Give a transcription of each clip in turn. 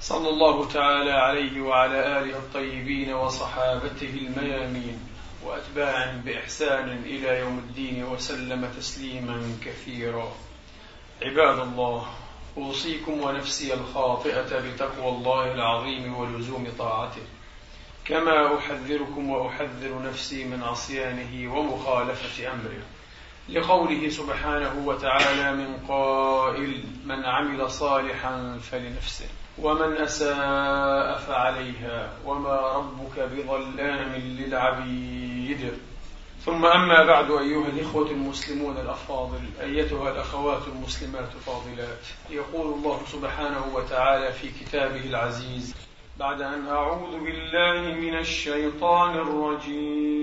صلى الله تعالى عليه وعلى آله الطيبين وصحابته الميامين وأتباع بإحسان إلى يوم الدين وسلم تسليما كثيرا. عباد الله أوصيكم ونفسي الخاطئة بتقوى الله العظيم ولزوم طاعته. كما أحذركم وأحذر نفسي من عصيانه ومخالفة أمره. لقوله سبحانه وتعالى من قائل من عمل صالحا فلنفسه. ومن أساء فعليها وما ربك بظلام للعبيد. ثم أما بعد أيها الإخوة المسلمون الأفاضل أيتها الأخوات المسلمات الفاضلات. يقول الله سبحانه وتعالى في كتابه العزيز بعد أن أعوذ بالله من الشيطان الرجيم.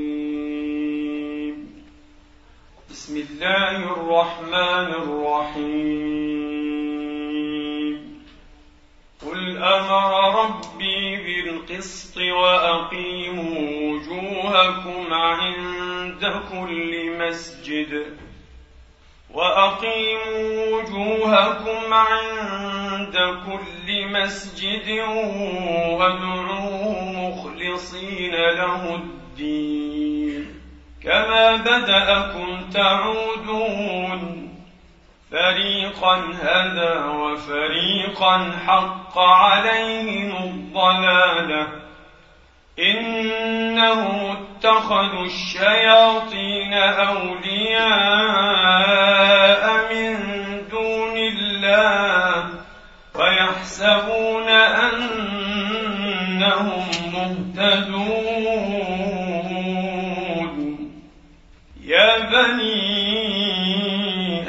بسم الله الرحمن الرحيم. قل أمر ربي بالقسط وأقيموا وجوهكم عند كل مسجد وأقيموا وجوهكم عند كل مسجد وادعوه مخلصين له الدين كما بدأكم تعودون فريقا هدى وفريقا حق عليهم الضلاله إنهم اتخذوا الشياطين أولياء من دون الله ويحسبون أنهم مهتدون يا بني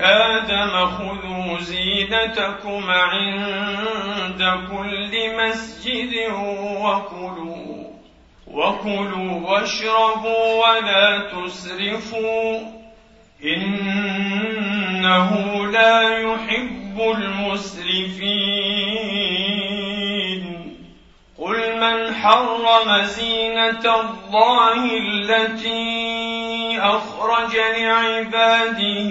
آدم خذوا زينتكم عند كل مسجد وكلوا وكلوا واشربوا ولا تسرفوا إنه لا يحب المسرفين. قل من حرم زينة الله التي أخرج لعباده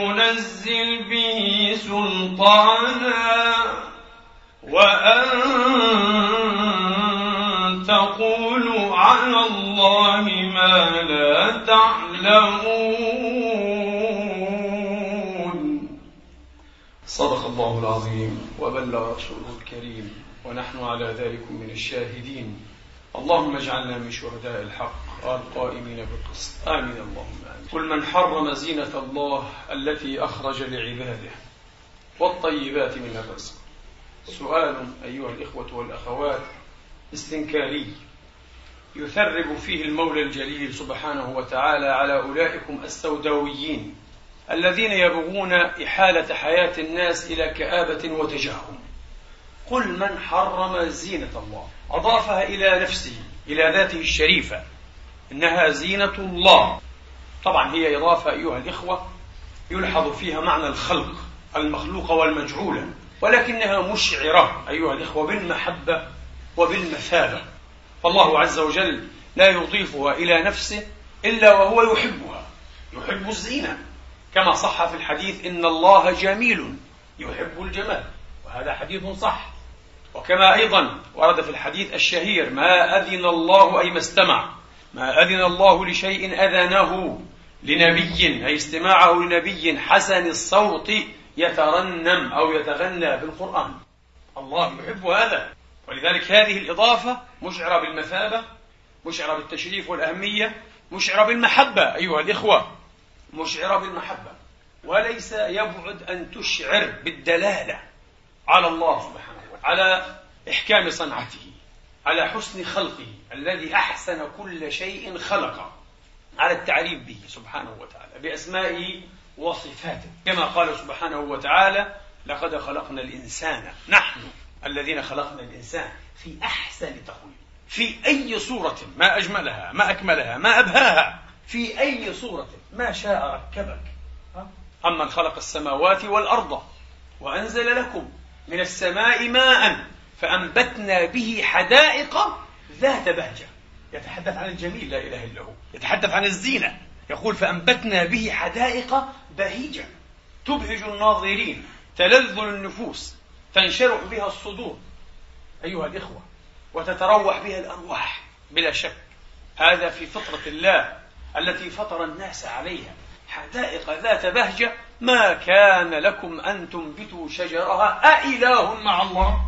ينزل به سلطانا وأن تقولوا على الله ما لا تعلمون. صدق الله العظيم وبلغ رسوله الكريم ونحن على ذلك من الشاهدين. اللهم اجعلنا من شهداء الحق. القائمين بالقسط. آمين اللهم آمين. قل من حرم زينة الله التي أخرج لعباده والطيبات من الرزق. سؤال أيها الإخوة والأخوات استنكاري. يثرب فيه المولى الجليل سبحانه وتعالى على أولئكم السوداويين الذين يبغون إحالة حياة الناس إلى كآبة وتجهم قل من حرم زينة الله أضافها إلى نفسه إلى ذاته الشريفة. إنها زينة الله. طبعا هي إضافة أيها الإخوة يلحظ فيها معنى الخلق المخلوق والمجعولة ولكنها مشعرة أيها الإخوة بالمحبة وبالمثابة. فالله عز وجل لا يضيفها إلى نفسه إلا وهو يحبها يحب الزينة. كما صح في الحديث إن الله جميل يحب الجمال وهذا حديث صح. وكما أيضا ورد في الحديث الشهير ما أذن الله أي ما استمع. ما أذن الله لشيء أذنه لنبي أي استماعه لنبي حسن الصوت يترنم أو يتغنى بالقرآن. الله يحب هذا. ولذلك هذه الإضافة مشعرة بالمثابة مشعرة بالتشريف والأهمية مشعرة بالمحبة أيها الإخوة مشعرة بالمحبة. وليس يبعد أن تشعر بالدلالة على الله سبحانه وتعالى على إحكام صنعته. على حسن خلقه الذي أحسن كل شيء خلقه على التعريف به سبحانه وتعالى بأسمائه وصفاته. كما قال سبحانه وتعالى لقد خلقنا الإنسان نحن الذين خلقنا الإنسان في أحسن تقويم. في أي صورة ما أجملها ما أكملها ما أبهاها في أي صورة ما شاء ركبك. أمن خلق السماوات والأرض وأنزل لكم من السماء ماء فأنبتنا به حدائق ذات بهجة. يتحدث عن الجميل لا إله إلا هو. يتحدث عن الزينة. يقول فأنبتنا به حدائق بهيجة. تبهج الناظرين تلذ النفوس تنشرح بها الصدور. أيها الإخوة وتتروح بها الأرواح بلا شك. هذا في فطرة الله التي فطر الناس عليها. حدائق ذات بهجة ما كان لكم أن تنبتوا شجرها. أإله مع الله؟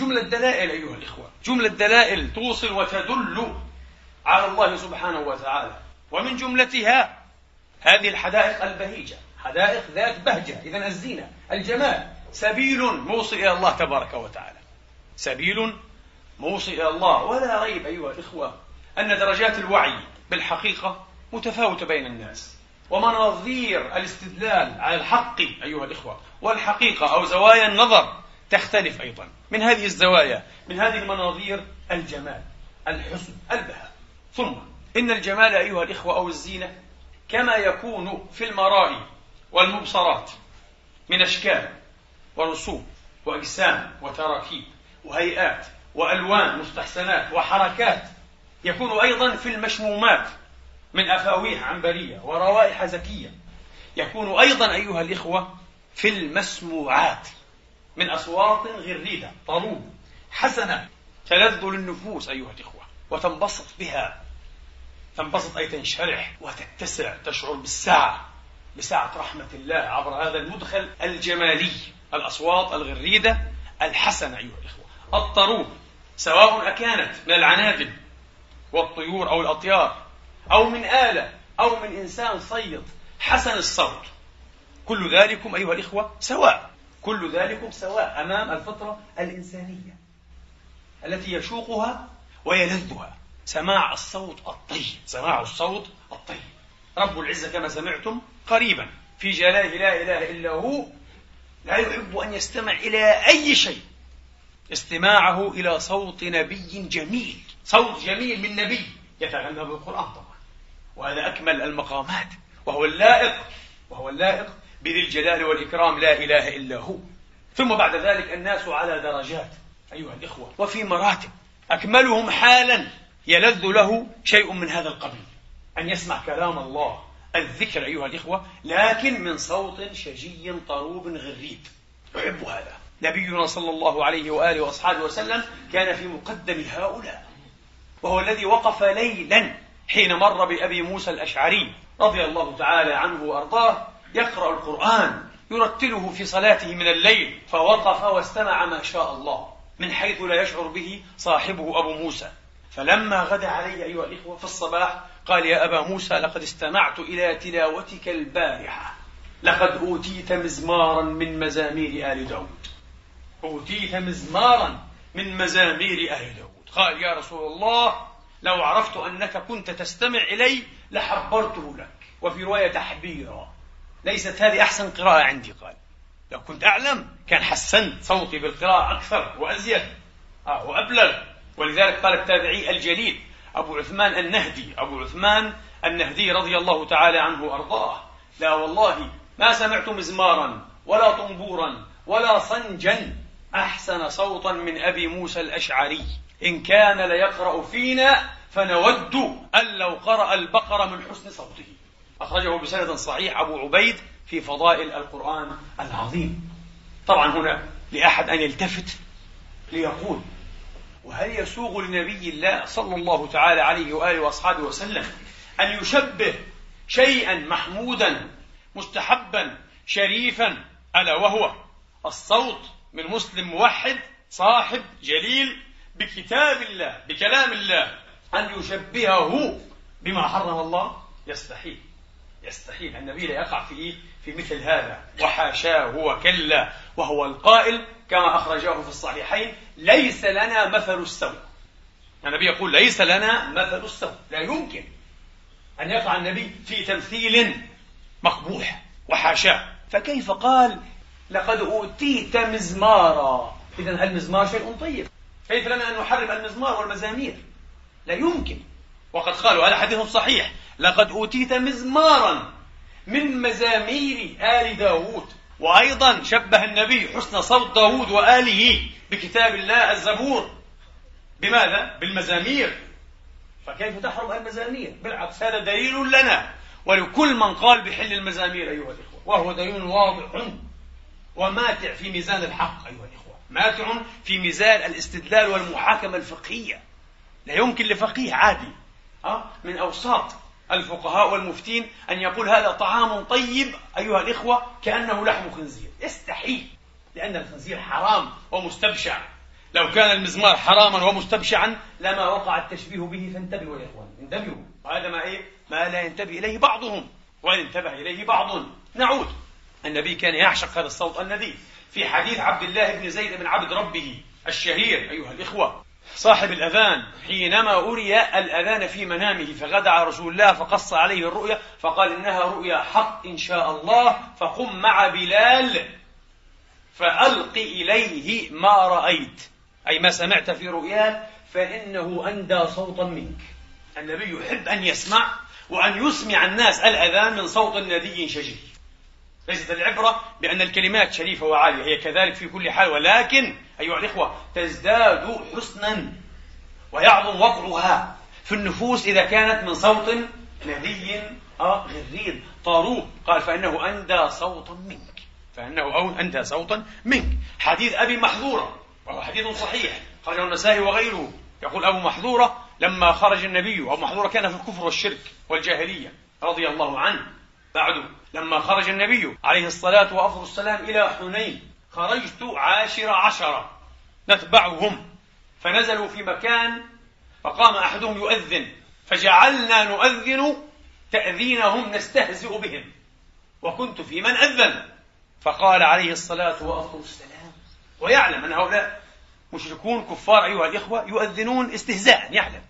جملة دلائل أيها الإخوة. جملة دلائل توصل وتدل على الله سبحانه وتعالى. ومن جملتها هذه الحدائق البهيجة. حدائق ذات بهجة. إذا الزينة الجمال. سبيل موصل إلى الله تبارك وتعالى. سبيل موصل إلى الله. ولا ريب أيها الإخوة أن درجات الوعي بالحقيقة متفاوتة بين الناس. ومناظير الاستدلال على الحق أيها الإخوة والحقيقة أو زوايا النظر تختلف أيضا. من هذه الزوايا من هذه المناظير الجمال الحسن البهاء. ثم إن الجمال أيها الإخوة أو الزينة كما يكون في المرائي والمبصرات من أشكال ورسوم وأجسام وتراكيب وهيئات وألوان مستحسنات وحركات يكون أيضا في المشمومات من أفاويح عنبرية وروائح زكية. يكون أيضا أيها الإخوة في المسموعات. من أصوات غريدة طروب حسنة تلذ للنفوس أيها الإخوة وتنبسط بها. تنبسط أي تنشرح وتتسع تشعر بالسعة بسعة رحمة الله عبر هذا المدخل الجمالي. الأصوات الغريدة الحسنة أيها الإخوة. الطروب سواء أكانت من العنابل والطيور أو الأطيار أو من آلة أو من إنسان صيد حسن الصوت. كل ذلكم أيها الإخوة سواء كل ذلكم سواء أمام الفطرة الإنسانية التي يشوقها ويلذها. سماع الصوت الطيب سماع الصوت الطيب. رب العزة كما سمعتم قريبا في جلاله لا إله إلا هو لا يحب أن يستمع إلى أي شيء. استماعه إلى صوت نبي جميل. صوت جميل من نبي يتغنى بالقرآن طبعا. وهذا أكمل المقامات. وهو اللائق وهو اللائق بذي الجلال والإكرام لا إله إلا هو. ثم بعد ذلك الناس على درجات أيها الإخوة وفي مراتب. أكملهم حالا يلذ له شيء من هذا القبيل. أن يسمع كلام الله الذكر أيها الإخوة لكن من صوت شجي طروب غريب. يحب هذا. نبينا صلى الله عليه وآله وأصحابه وسلم كان في مقدم هؤلاء. وهو الذي وقف ليلا حين مر بأبي موسى الأشعري رضي الله تعالى عنه وأرضاه يقرأ القرآن يرتله في صلاته من الليل فوقف واستمع ما شاء الله من حيث لا يشعر به صاحبه أبو موسى. فلما غدا علي أيها الإخوة في الصباح قال يا أبا موسى لقد استمعت إلى تلاوتك البارحة. لقد أوتيت مزمارا من مزامير آل داود. أوتيت مزمارا من مزامير آل داود. قال يا رسول الله لو عرفت أنك كنت تستمع إلي لحبرته لك. وفي رواية تحبيرا ليست هذه أحسن قراءة عندي. قال لو كنت أعلم كان حسنت صوتي بالقراءة أكثر وأزيد آه وأبلغ. ولذلك قال التابعي الجليل أبو عثمان النهدي. أبو عثمان النهدي رضي الله تعالى عنه وأرضاه. لا والله ما سمعت مزمارا ولا طنبورا ولا صنجا. أحسن صوتا من أبي موسى الأشعري. إن كان ليقرأ فينا فنود أن لو قرأ البقرة من حسن صوته. أخرجه بسند صحيح أبو عبيد في فضائل القرآن العظيم. طبعا هنا لأحد أن يلتفت ليقول وهل يسوغ لنبي الله صلى الله تعالى عليه وآله وأصحابه وسلم أن يشبه شيئا محمودا مستحبا شريفا ألا وهو الصوت من مسلم موحد صاحب جليل بكتاب الله بكلام الله أن يشبهه بما حرم الله؟ يستحيل. يستحيل النبي لا يقع في إيه؟ في مثل هذا. وحاشاه وكلا وهو القائل كما أخرجاه في الصحيحين ليس لنا مثل السوء. النبي يقول ليس لنا مثل السوء. لا يمكن أن يقع النبي في تمثيل مقبوح وحاشاه. فكيف قال لقد أوتيت مزمارا؟ إذا المزمار شيء طيب؟ كيف لنا أن نحرم المزمار والمزامير؟ لا يمكن. وقد قالوا هذا حديث صحيح. لقد أوتيت مزمارا من مزامير آل داود. وأيضا شبه النبي حسن صوت داود وآله بكتاب الله الزبور. بماذا؟ بالمزامير. فكيف تحرم المزامير؟ بالعكس هذا دليل لنا. ولكل من قال بحل المزامير أيها الإخوة وهو دليل واضح. وماتع في ميزان الحق أيها الإخوة. ماتع في ميزان الاستدلال والمحاكمة الفقهية. لا يمكن لفقيه عادي أه؟ من أوساط الفقهاء والمفتين أن يقول هذا طعام طيب أيها الإخوة كأنه لحم خنزير. يستحيل لأن الخنزير حرام ومستبشع. لو كان المزمار حراما ومستبشعا لما وقع التشبيه به فانتبهوا يا إخوان انتبهوا. هذا ما إيه؟ ما لا ينتبه إليه بعضهم وإن انتبه إليه بعض. نعود. النبي كان يعشق هذا الصوت النبي في حديث عبد الله بن زيد بن عبد ربه الشهير أيها الإخوة صاحب الأذان حينما أري الأذان في منامه فغدع رسول الله فقص عليه الرؤيا فقال إنها رؤيا حق إن شاء الله فقم مع بلال فألق إليه ما رأيت. أي ما سمعت في رؤياك فإنه أندى صوتا منك. النبي يحب أن يسمع وأن يسمع الناس الأذان من صوت ندي شجي ليست العبرة بأن الكلمات شريفة وعالية هي كذلك في كل حال ولكن أيها الإخوة تزداد حسنا ويعظم وقعها في النفوس إذا كانت من صوت ندي آه غرير طاروب قال فإنه أندى صوتا منك. فإنه أندى صوتا منك. حديث أبي محذورة وهو حديث صحيح. خرجه النسائي وغيره. يقول أبو محذورة لما خرج النبي أبو محذورة كان في الكفر والشرك والجاهلية رضي الله عنه. بعد لما خرج النبي عليه الصلاة وأفضل السلام إلى حنين خرجت عاشر عشرة نتبعهم. فنزلوا في مكان فقام أحدهم يؤذن. فجعلنا نؤذن تأذينهم نستهزئ بهم. وكنت في من أذن؟ فقال عليه الصلاة وأفضل السلام. ويعلم أن هؤلاء مشركون كفار أيها الإخوة يؤذنون استهزاء يعلم.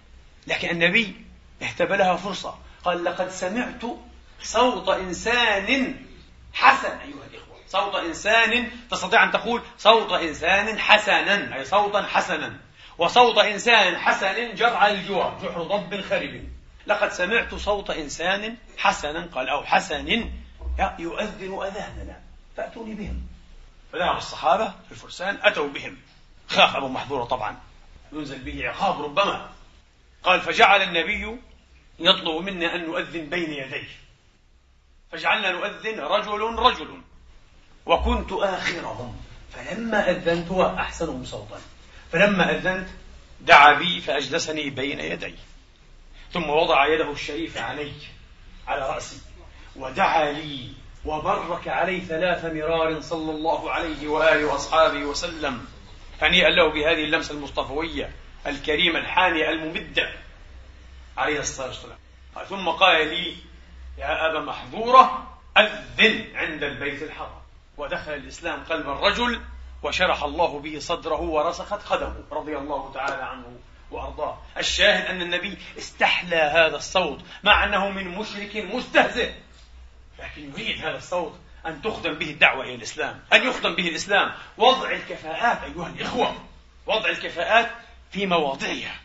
لكن النبي اهتبلها فرصة. قال لقد سمعت صوت إنسان حسن أيها صوت إنسان تستطيع أن تقول صوت إنسان حسنا أي صوتا حسنا. وصوت إنسان حسن جرع الجوع جحر ضب خرب. لقد سمعت صوت إنسان حسنا قال أو حسن يؤذن أذاننا فأتوني بهم. فذهب الصحابة الفرسان أتوا بهم. خاف أبو محظورة طبعا ينزل به عقاب ربما. قال فجعل النبي يطلب منا أن نؤذن بين يديه. فجعلنا نؤذن رجل رجل. وكنت آخرهم. فلما أذنت هو أحسنهم صوتا. فلما أذنت دعا بي فأجلسني بين يدي. ثم وضع يده الشريفة علي على رأسي ودعا لي وبرك علي ثلاث مرار صلى الله عليه وآله وأصحابه وسلم. هنيئا له بهذه اللمسة المصطفوية الكريمة الحانية الممدة عليه الصلاة والسلام. ثم قال لي يا أبا محظورة أذن عند البيت الحرام. ودخل الإسلام قلب الرجل وشرح الله به صدره ورسخت قدمه رضي الله تعالى عنه وأرضاه. الشاهد أن النبي استحلى هذا الصوت مع أنه من مشرك مستهزئ. لكن يريد هذا الصوت أن تخدم به الدعوة إلى الإسلام أن يخدم به الإسلام. وضع الكفاءات أيها الإخوة وضع الكفاءات في مواضعها.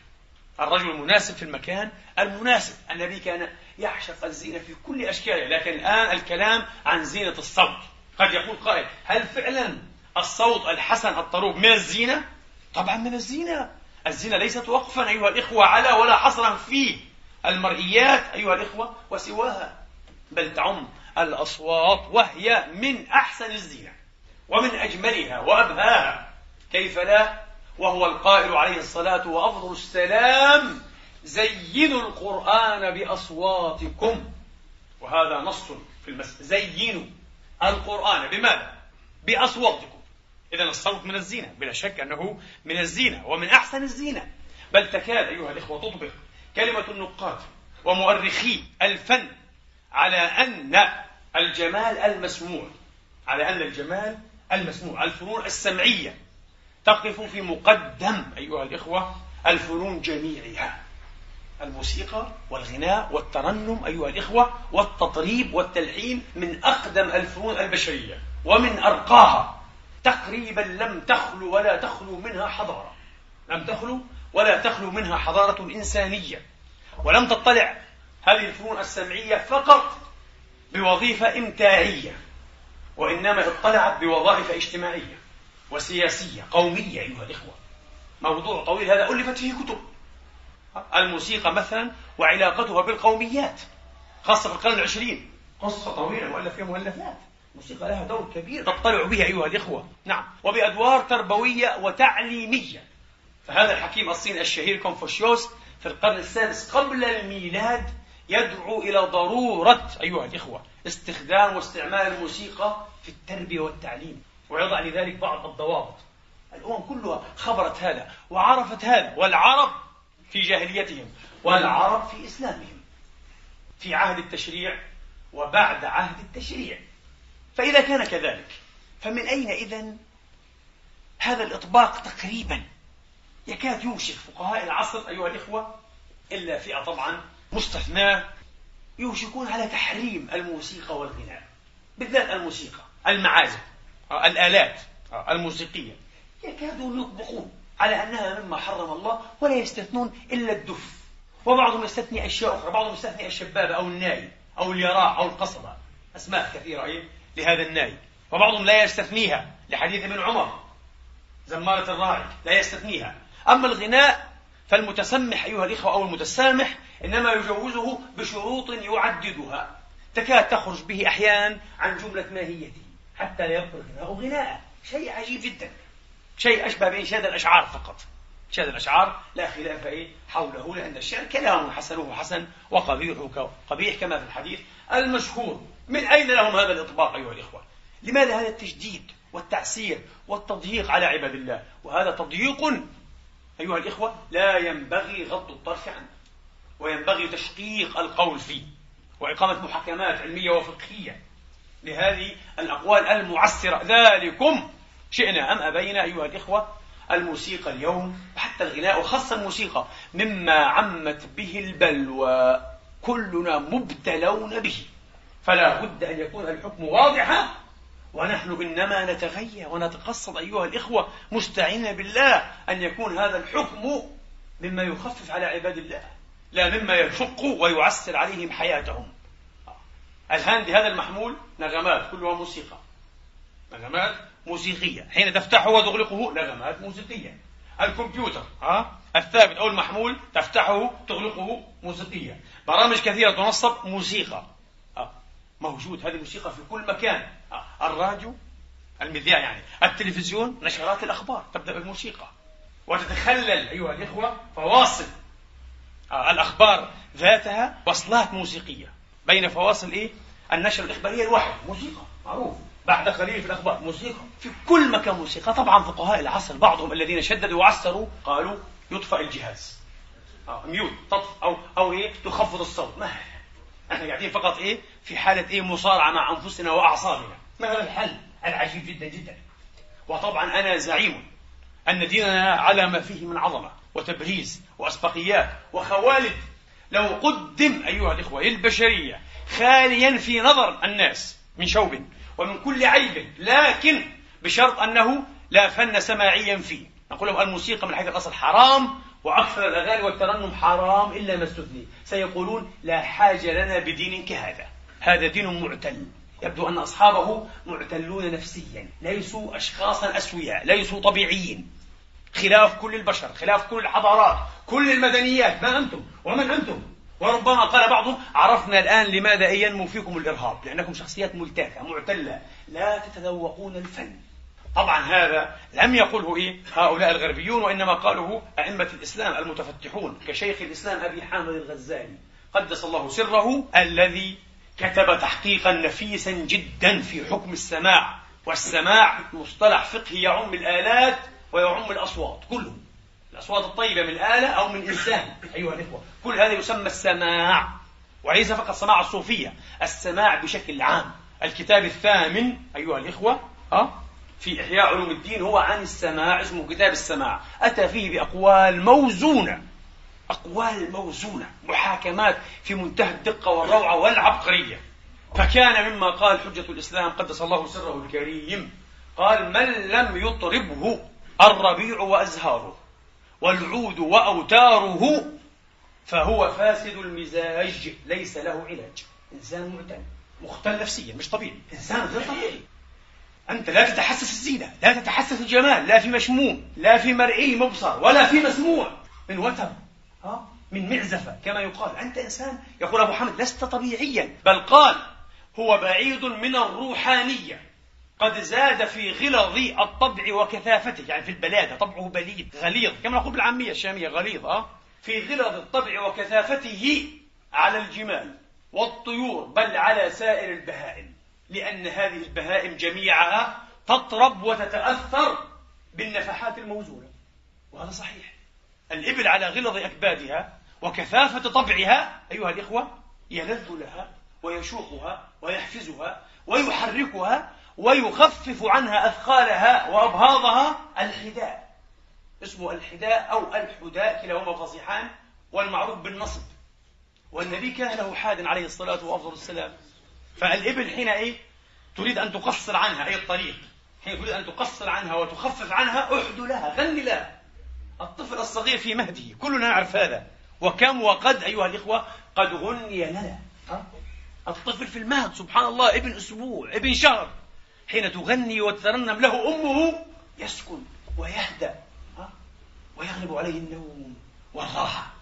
الرجل المناسب في المكان المناسب. النبي كان يعشق الزينة في كل أشكالها لكن الآن الكلام عن زينة الصوت. قد يقول قائل هل فعلا الصوت الحسن الطروب من الزينة؟ طبعا من الزينة. الزنا ليست وقفا أيها الإخوة على ولا حصرا في المرئيات أيها الإخوة وسواها بل تعم الأصوات وهي من أحسن الزنا ومن أجملها وأبهاها. كيف لا؟ وهو القائل عليه الصلاة وأفضل السلام زينوا القرآن بأصواتكم. وهذا نص في المسجد زينوا. القرآن. بماذا؟ بأصواتكم. إذا الصوت من الزينة. بلا شك أنه من الزينة ومن أحسن الزينة. بل تكاد أيها الإخوة تطبق كلمة النقاد ومؤرخي الفن على أن الجمال المسموع على أن الجمال المسموع الفنون السمعية تقف في مقدم أيها الإخوة الفنون جميعها. الموسيقى والغناء والترنم أيها الإخوة والتطريب والتلحين من أقدم الفنون البشرية ومن أرقاها. تقريبا لم تخلو ولا تخلو منها حضارة. لم تخلو ولا تخلو منها حضارة إنسانية. ولم تطلع هذه الفنون السمعية فقط بوظيفة إمتاعية وإنما اطلعت بوظائف اجتماعية وسياسية قومية أيها الإخوة. موضوع طويل هذا ألفت فيه كتب. الموسيقى مثلا وعلاقتها بالقوميات خاصة في القرن العشرين. قصة طويلة مؤلف فيها مؤلفات. الموسيقى لها دور كبير. تطلع به أيها الإخوة. نعم. وبأدوار تربوية وتعليمية. فهذا الحكيم الصيني الشهير كونفوشيوس في القرن السادس قبل الميلاد يدعو إلى ضرورة أيها الإخوة استخدام واستعمال الموسيقى في التربية والتعليم. ويضع لذلك بعض الضوابط. الأمم كلها خبرت هذا وعرفت هذا والعرب في جاهليتهم والعرب في إسلامهم في عهد التشريع وبعد عهد التشريع. فإذا كان كذلك فمن أين إذن هذا الإطباق تقريبا؟ يكاد يوشك فقهاء العصر أيها الإخوة إلا فئة طبعا مستثناة يوشكون على تحريم الموسيقى والغناء بالذات الموسيقى المعازف الآلات الموسيقية. يكادون يطبقون على أنها مما حرم الله ولا يستثنون إلا الدف. وبعضهم يستثني أشياء أخرى بعضهم يستثني الشباب أو الناي أو اليراع أو القصبة. أسماء كثيرة أيه؟ لهذا الناي. وبعضهم لا يستثنيها لحديث ابن عمر زمارة الراعي لا يستثنيها. أما الغناء فالمتسمح أيها الإخوة أو المتسامح إنما يجوزه بشروط يعددها. تكاد تخرج به أحيانا عن جملة ماهيته حتى لا يبقى الغناء غناء. شيء عجيب جدا. شيء أشبه بإنشاد الأشعار فقط. إنشاد الأشعار لا خلاف إيه؟ حوله لأن الشعر كلام حسنه حسن وقبيحه قبيح كما في الحديث المشهور. من أين لهم هذا الإطباق أيها الإخوة؟ لماذا هذا التجديد والتعسير والتضييق على عباد الله؟ وهذا تضييق أيها الإخوة لا ينبغي غض الطرف عنه وينبغي تشقيق القول فيه. وإقامة محاكمات علمية وفقهية لهذه الأقوال المعسرة. ذلكم شئنا أم أبينا أيها الإخوة الموسيقى اليوم وحتى الغناء وخاصة الموسيقى مما عمت به البلوى كلنا مبتلون به. فلا بد أن يكون الحكم واضحا ونحن إنما نتغير ونتقصد أيها الإخوة مستعينين بالله أن يكون هذا الحكم مما يخفف على عباد الله لا مما يشق ويعسر عليهم حياتهم. الهاند هذا المحمول نغمات كلها موسيقى. نغمات. موسيقية. حين تفتحه وتغلقه نغمات موسيقية. الكمبيوتر ها؟ الثابت أو المحمول تفتحه تغلقه موسيقية. برامج كثيرة تنصب موسيقى. موجود هذه الموسيقى في كل مكان. الراديو المذياع يعني. التلفزيون نشرات الأخبار تبدأ بالموسيقى. وتتخلل أيها الإخوة فواصل. الأخبار ذاتها وصلات موسيقية. بين فواصل إيه؟ النشر الإخبارية الواحد موسيقى معروف. بعد قليل في الأخبار. موسيقى. في كل مكان موسيقى. طبعا فقهاء العصر بعضهم الذين شددوا وعسروا قالوا يطفأ الجهاز. آه ميوت تطف أو أو إيه؟ تخفض الصوت. ما إحنا قاعدين فقط إيه؟ في حالة إيه؟ مصارعة مع أنفسنا وأعصابنا. ما هذا الحل؟ العجيب جدا جدا. وطبعا أنا زعيم أن ديننا على ما فيه من عظمة وتبريز وأسبقيات. وخوالد لو قدم أيها الإخوة للبشرية خاليا في نظر الناس من شوب ومن كل عيب لكن بشرط أنه لا فن سماعيا فيه. نقول لهم الموسيقى من حيث الأصل حرام وأكثر الأغاني والترنم حرام إلا ما استثني. سيقولون لا حاجة لنا بدين كهذا. هذا دين معتل. يبدو أن أصحابه معتلون نفسيا ليسوا أشخاصا أسوياء ليسوا طبيعيين. خلاف كل البشر خلاف كل الحضارات كل المدنيات. ما أنتم؟ ومن أنتم؟ وربما قال بعضهم عرفنا الآن لماذا ينمو فيكم الإرهاب لأنكم شخصيات ملتاكة معتلة لا تتذوقون الفن. طبعا هذا لم يقله إيه؟ هؤلاء الغربيون وإنما قاله أئمة الإسلام المتفتحون كشيخ الإسلام أبي حامد الغزالي. قدس الله سره الذي كتب تحقيقا نفيسا جدا في حكم السماع والسماع مصطلح فقهي يعم الآلات ويعم الأصوات كله. الأصوات الطيبة من آلة أو من إنسان. أيها الإخوة كل هذا يسمى السماع. وليس فقط سماع الصوفية السماع بشكل عام. الكتاب الثامن أيها الإخوة؟ في إحياء علوم الدين هو عن السماع اسمه كتاب السماع. أتى فيه بأقوال موزونة. أقوال موزونة محاكمات في منتهى الدقة والروعة والعبقرية. فكان مما قال حجة الإسلام قدس الله سره الكريم. قال من لم يطربه الربيع وأزهاره. والعود وأوتاره فهو فاسد المزاج ليس له علاج. إنسان معتل مختل نفسيا مش طبيعي. إنسان غير طبيعي. أنت لا تتحسس الزينة لا تتحسس الجمال لا في مشموم لا في مرئي مبصر ولا في مسموع. من وتر ها؟ من معزفة كما يقال. أنت إنسان يقول أبو حمد لست طبيعيا بل قال هو بعيد من الروحانية. قد زاد في غلظ الطبع وكثافته يعني في البلادة طبعه بليد غليظ. كما نقول بالعامية الشامية غليظ أه؟ في غلظ الطبع وكثافته على الجمال والطيور بل على سائر البهائم. لأن هذه البهائم جميعها تطرب وتتأثر بالنفحات الموزونة. وهذا صحيح. الإبل على غلظ أكبادها وكثافة طبعها أيها الإخوة يلذ لها ويشوقها ويحفزها ويحركها ويخفف عنها أثقالها وأبهاضها الحداء. اسمه الحداء أو الحداء كلاهما فصيحان والمعروف بالنصب. والنبي كان له حاد عليه الصلاة والسلام فالإبل حين إيه؟ تريد أن تقصر عنها أي الطريق. حين تريد أن تقصر عنها وتخفف عنها أحد لها غني لها. الطفل الصغير في مهده كلنا نعرف هذا. وكم وقد أيها الإخوة قد غني لنا الطفل في المهد سبحان الله ابن أسبوع ابن شهر. حين تغني وتترنم له أمه يسكن ويهدأ ويغلب عليه النوم والراحة.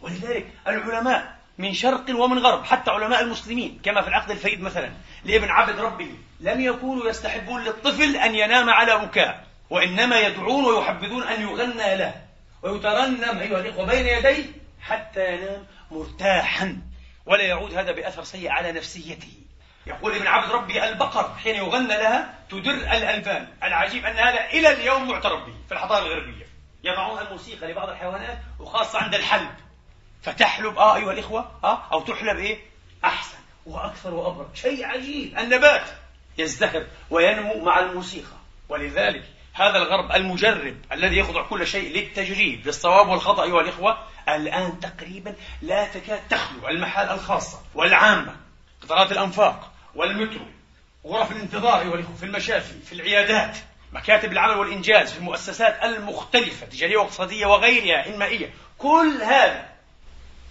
ولذلك العلماء من شرق ومن غرب حتى علماء المسلمين كما في العقد الفيد مثلا لابن عبد ربه لم يكونوا يستحبون للطفل أن ينام على بكاء وإنما يدعون ويحبذون أن يغنى له. ويترنم أيها الإخوة بين يديه حتى ينام مرتاحا ولا يعود هذا بأثر سيء على نفسيته. يقول ابن عبد ربي البقر حين يغنى لها تدر الألبان. العجيب أن هذا إلى اليوم معترف به في الحضارة الغربية. يضعون الموسيقى لبعض الحيوانات وخاصة عند الحلب. فتحلب آه أيها الإخوة آه أو تحلب إيه؟ أحسن وأكثر وأبرد. شيء عجيب. النبات يزدهر وينمو مع الموسيقى. ولذلك هذا الغرب المجرب الذي يخضع كل شيء للتجريب للصواب والخطأ أيها الإخوة الآن تقريبا لا تكاد تخلو المحال الخاصة والعامة قطارات الأنفاق والمترو غرف الانتظار في المشافي في العيادات مكاتب العمل والإنجاز في المؤسسات المختلفة تجارية واقتصادية وغيرها انمائيه كل هذا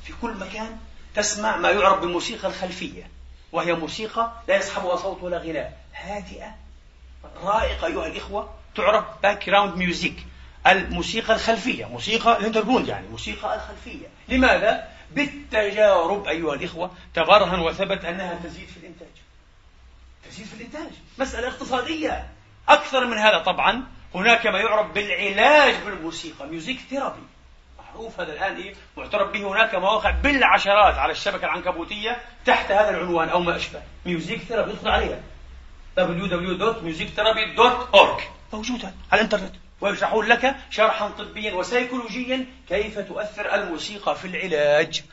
في كل مكان تسمع ما يعرف بالموسيقى الخلفية وهي موسيقى لا يصحبها صوت ولا غناء هادئة رائقة أيها الإخوة تعرف background music الموسيقى الخلفية موسيقى ال Hintergrund يعني موسيقى الخلفية. لماذا؟ بالتجارب أيها الإخوة تبرهن وثبت أنها تزيد في الإنتاج. تزيد في الإنتاج. مسألة اقتصادية. أكثر من هذا طبعا هناك ما يعرف بالعلاج بالموسيقى music therapy معروف هذا الآن إيه؟ معترف به هناك مواقع بالعشرات على الشبكة العنكبوتية تحت هذا العنوان أو ما أشبه. music therapy ادخل عليها. www.musictherapy.org موجودة على الإنترنت. ويشرحون لك شرحا طبيا وسيكولوجيا كيف تؤثر الموسيقى في العلاج.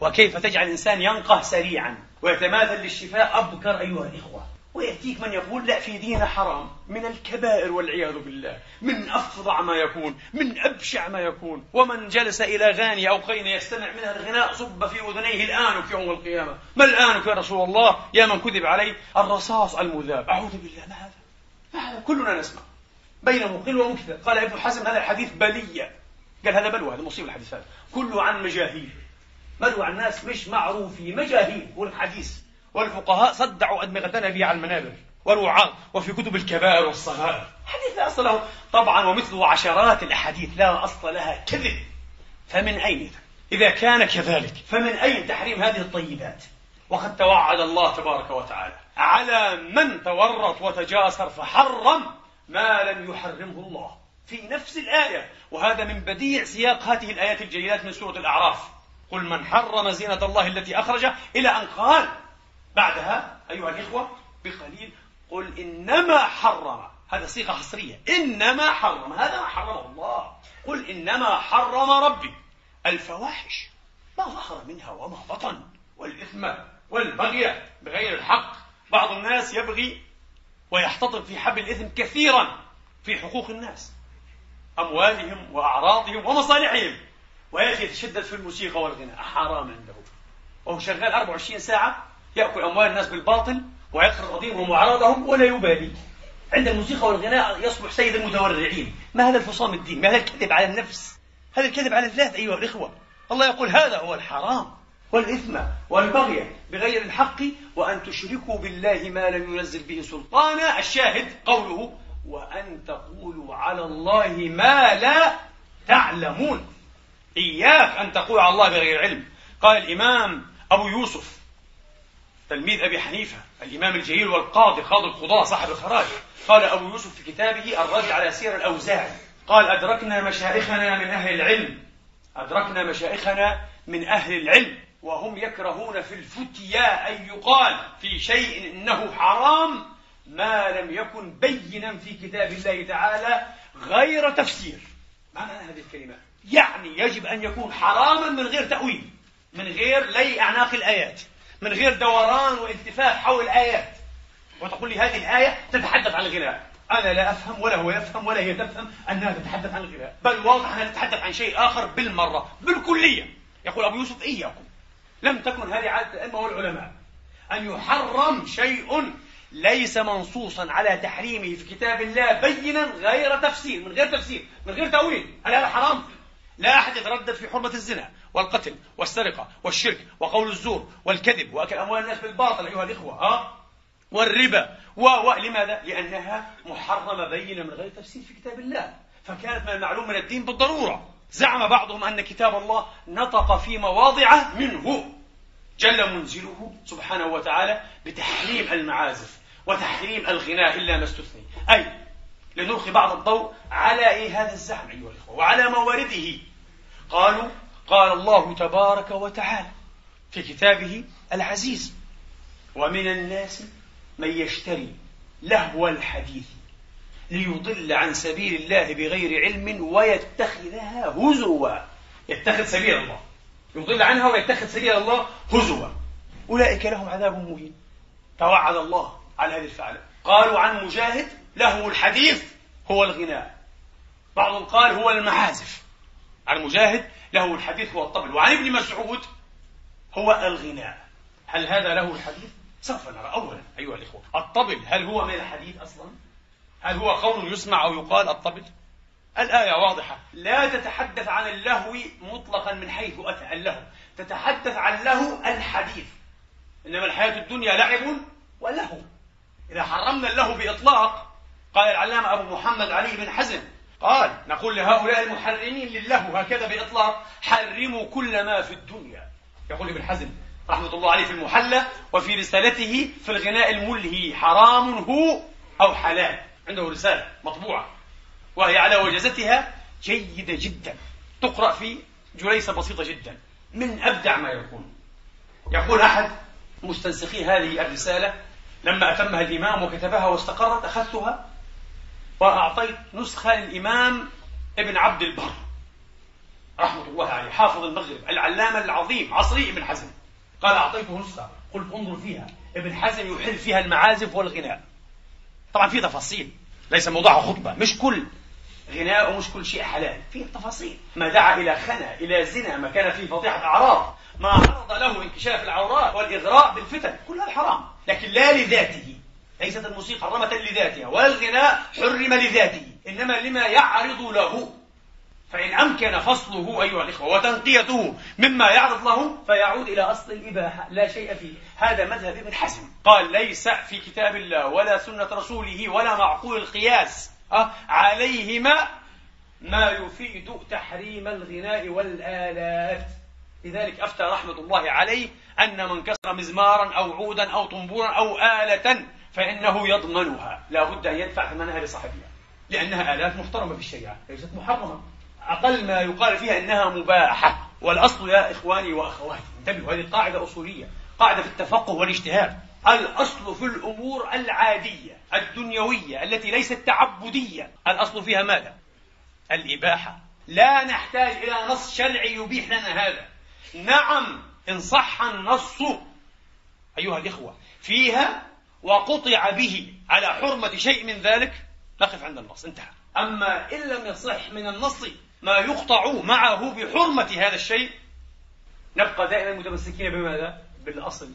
وكيف تجعل الإنسان ينقه سريعا. ويتماثل للشفاء أبكر أيها الإخوة. ويأتيك من يقول لا في دين حرام. من الكبائر والعياذ بالله. من أفظع ما يكون من أبشع ما يكون. ومن جلس إلى غاني أو قين يستمع منها الغناء صب في أذنيه الآن في يوم القيامة. ما الآن يا رسول الله؟ يا من كذب عليه؟ الرصاص المذاب. أعوذ بالله. ما هذا؟ ما هذا؟ كلنا نسمع. بين مقل ومكثر قال ابن حزم هذا الحديث بلية. قال هذا بلوى هذا مصيبة الحديث هذا. كله عن مجاهيل. ملوى عن ناس مش معروفين مجاهيل. هو الحديث والفقهاء صدعوا أدمغتنا به على المنابر والوعاظ وفي كتب الكبائر والصغائر. حديث لا أصل له. طبعا ومثله عشرات الأحاديث لا أصل لها كذب. فمن أين؟ إذا كان كذلك فمن أين تحريم هذه الطيبات؟ وقد توعد الله تبارك وتعالى على من تورط وتجاسر فحرم ما لم يحرمه الله في نفس الآية. وهذا من بديع سياق هذه الآيات الجليلات من سورة الأعراف. قل من حرم زينة الله التي أخرج إلى أن قال بعدها أيها الإخوة بقليل قل إنما حرم. هذا صيغة حصرية. إنما حرم. هذا ما حرمه الله. قل إنما حرم ربي. الفواحش ما ظهر منها وما بطن والإثم والبغي بغير الحق. بعض الناس يبغي ويحتطب في حبل الإثم كثيرا في حقوق الناس أموالهم وأعراضهم ومصالحهم ويأتي يتشدد في الموسيقى والغناء. حرام عنده. وهو شغال 24 ساعة يأكل أموال الناس بالباطل ويقهر قضيهم وأعراضهم ولا يبالي. عند الموسيقى والغناء يصبح سيد المتورعين. ما هذا الفصام الدين؟ ما هذا الكذب على النفس؟ هذا الكذب على الذات أيها الإخوة. الله يقول هذا هو الحرام والإثم والبغي بغير الحق وأن تشركوا بالله ما لم ينزل به سلطانا. الشاهد قوله وأن تقولوا على الله ما لا تعلمون. إياك أن تقول على الله بغير علم. قال الإمام أبو يوسف تلميذ أبي حنيفة الإمام الجليل والقاضي قاضي القضاة صاحب الخراج. قال أبو يوسف في كتابه الرد على سير الأوزاعي. قال أدركنا مشايخنا من أهل العلم. أدركنا مشايخنا من أهل العلم وهم يكرهون في الفتيا أن يقال في شيء إنه حرام ما لم يكن بينا في كتاب الله تعالى غير تفسير. ما معنى هذه الكلمات يعني يجب أن يكون حراما من غير تأويل من غير لي أعناق الآيات. من غير دوران والتفاف حول الآيات وتقول لي هذه الآية تتحدث عن الغناء. أنا لا أفهم ولا هو يفهم ولا هي تفهم أنها تتحدث عن الغناء. بل واضح أنها تتحدث عن شيء آخر بالمرة بالكلية. يقول أبو يوسف إياكم. لم تكن هذه عادة الأئمة والعلماء. أن يحرم شيء ليس منصوصا على تحريمه في كتاب الله بينا غير تفسير من غير تفسير من غير تأويل. هل هذا حرام؟ لا أحد يتردد في حرمة الزنا. والقتل والسرقة والشرك وقول الزور والكذب وأكل أموال الناس بالباطل أيها الإخوة ها؟ والربا. و و لماذا؟ لأنها محرمة بينة من غير تفسير في كتاب الله. فكانت من المعلوم من الدين بالضرورة. زعم بعضهم أن كتاب الله نطق في مواضع منه. جل منزله سبحانه وتعالى بتحريم المعازف وتحريم الغناء إلا ما استثني. أي لنلقي بعض الضوء على إيه هذا الزعم أيها الإخوة؟ وعلى موارده. قالوا قال الله تبارك وتعالى في كتابه العزيز ومن الناس من يشتري لهو الحديث ليضل عن سبيل الله بغير علم ويتخذها هزوا. يتخذ سبيل الله. يضل عنها ويتخذ سبيل الله هزوا. أولئك لهم عذاب مهين. توعد الله على هذه الفعلة قالوا عن مجاهد له الحديث هو الغناء. بعضهم قال هو المعازف. عن مجاهد له الحديث هو الطبل. وعن ابن مسعود هو الغناء. هل هذا له الحديث؟ سوف نرى. أولا أيها الإخوة الطبل هل هو من الحديث أصلا؟ هل هو قول يسمع أو يقال الطبل؟ الآية واضحة. لا تتحدث عن اللهو مطلقا من حيث أتى اللهو. تتحدث عن له الحديث. إنما الحياة الدنيا لعب ولهو. إذا حرمنا اللهو بإطلاق قال العلامة أبو محمد علي بن حزم قال نقول لهؤلاء المحرمين للهو هكذا بإطلاق حرموا كل ما في الدنيا. يقول ابن حزم رحمة الله عليه في المحلى وفي رسالته في الغناء الملهي حرام هو أو حلال. عنده رسالة مطبوعة وهي على وجزتها جيدة جدا. تقرأ في جليسة بسيطة جدا من أبدع ما يكون. يقول أحد مستنسخي هذه الرسالة لما أتمها الإمام وكتبها واستقرت أخذتها وأعطيت نسخة للإمام ابن عبد البر رحمة الله عليه حافظ المغرب العلامة العظيم عصري ابن حزم. قال أعطيته نسخة قلت انظر فيها. ابن حزم يحل فيها المعازف والغناء. طبعا في تفاصيل ليس موضوعها خطبة مش كل غناء ومش كل شيء حلال فيه تفاصيل. ما دعا إلى خنا إلى زنا ما كان فيه فضيحة أعراض. ما عرض له انكشاف العورات والإغراء بالفتن كل هذا حرام لكن لا لذاته. ليست الموسيقى حرمة لذاتها ولا الغناء حرم لذاته إنما لما يعرض له. فإن أمكن فصله أيها الإخوة وتنقيته مما يعرض له فيعود إلى أصل الإباحة لا شيء فيه. هذا مذهب ابن حزم. قال ليس في كتاب الله ولا سنة رسوله ولا معقول القياس أه عليهما ما يفيد تحريم الغناء والآلات. لذلك أفتى رحمة الله عليه أن من كسر مزمارا أو عودا أو طنبورا أو آلة فإنه يضمنها. لا بد أن يدفع ثمنها لصاحبها. لأنها آلات محترمة في الشريعة. ليست محرمة. أقل ما يقال فيها أنها مباحة. والأصل يا إخواني وأخواتي. انتبهوا هذه قاعدة أصولية. قاعدة في التفقه والاجتهاد. الأصل في الأمور العادية الدنيوية التي ليست تعبدية. الأصل فيها ماذا؟ الإباحة. لا نحتاج إلى نص شرعي يبيح لنا هذا. نعم إن صح النص. أيها الإخوة فيها وقطع به على حرمة شيء من ذلك نقف عند النص انتهى. أما إن لم يصح من النص ما يقطع معه بحرمة هذا الشيء نبقى دائما متمسكين بماذا؟ بالأصل.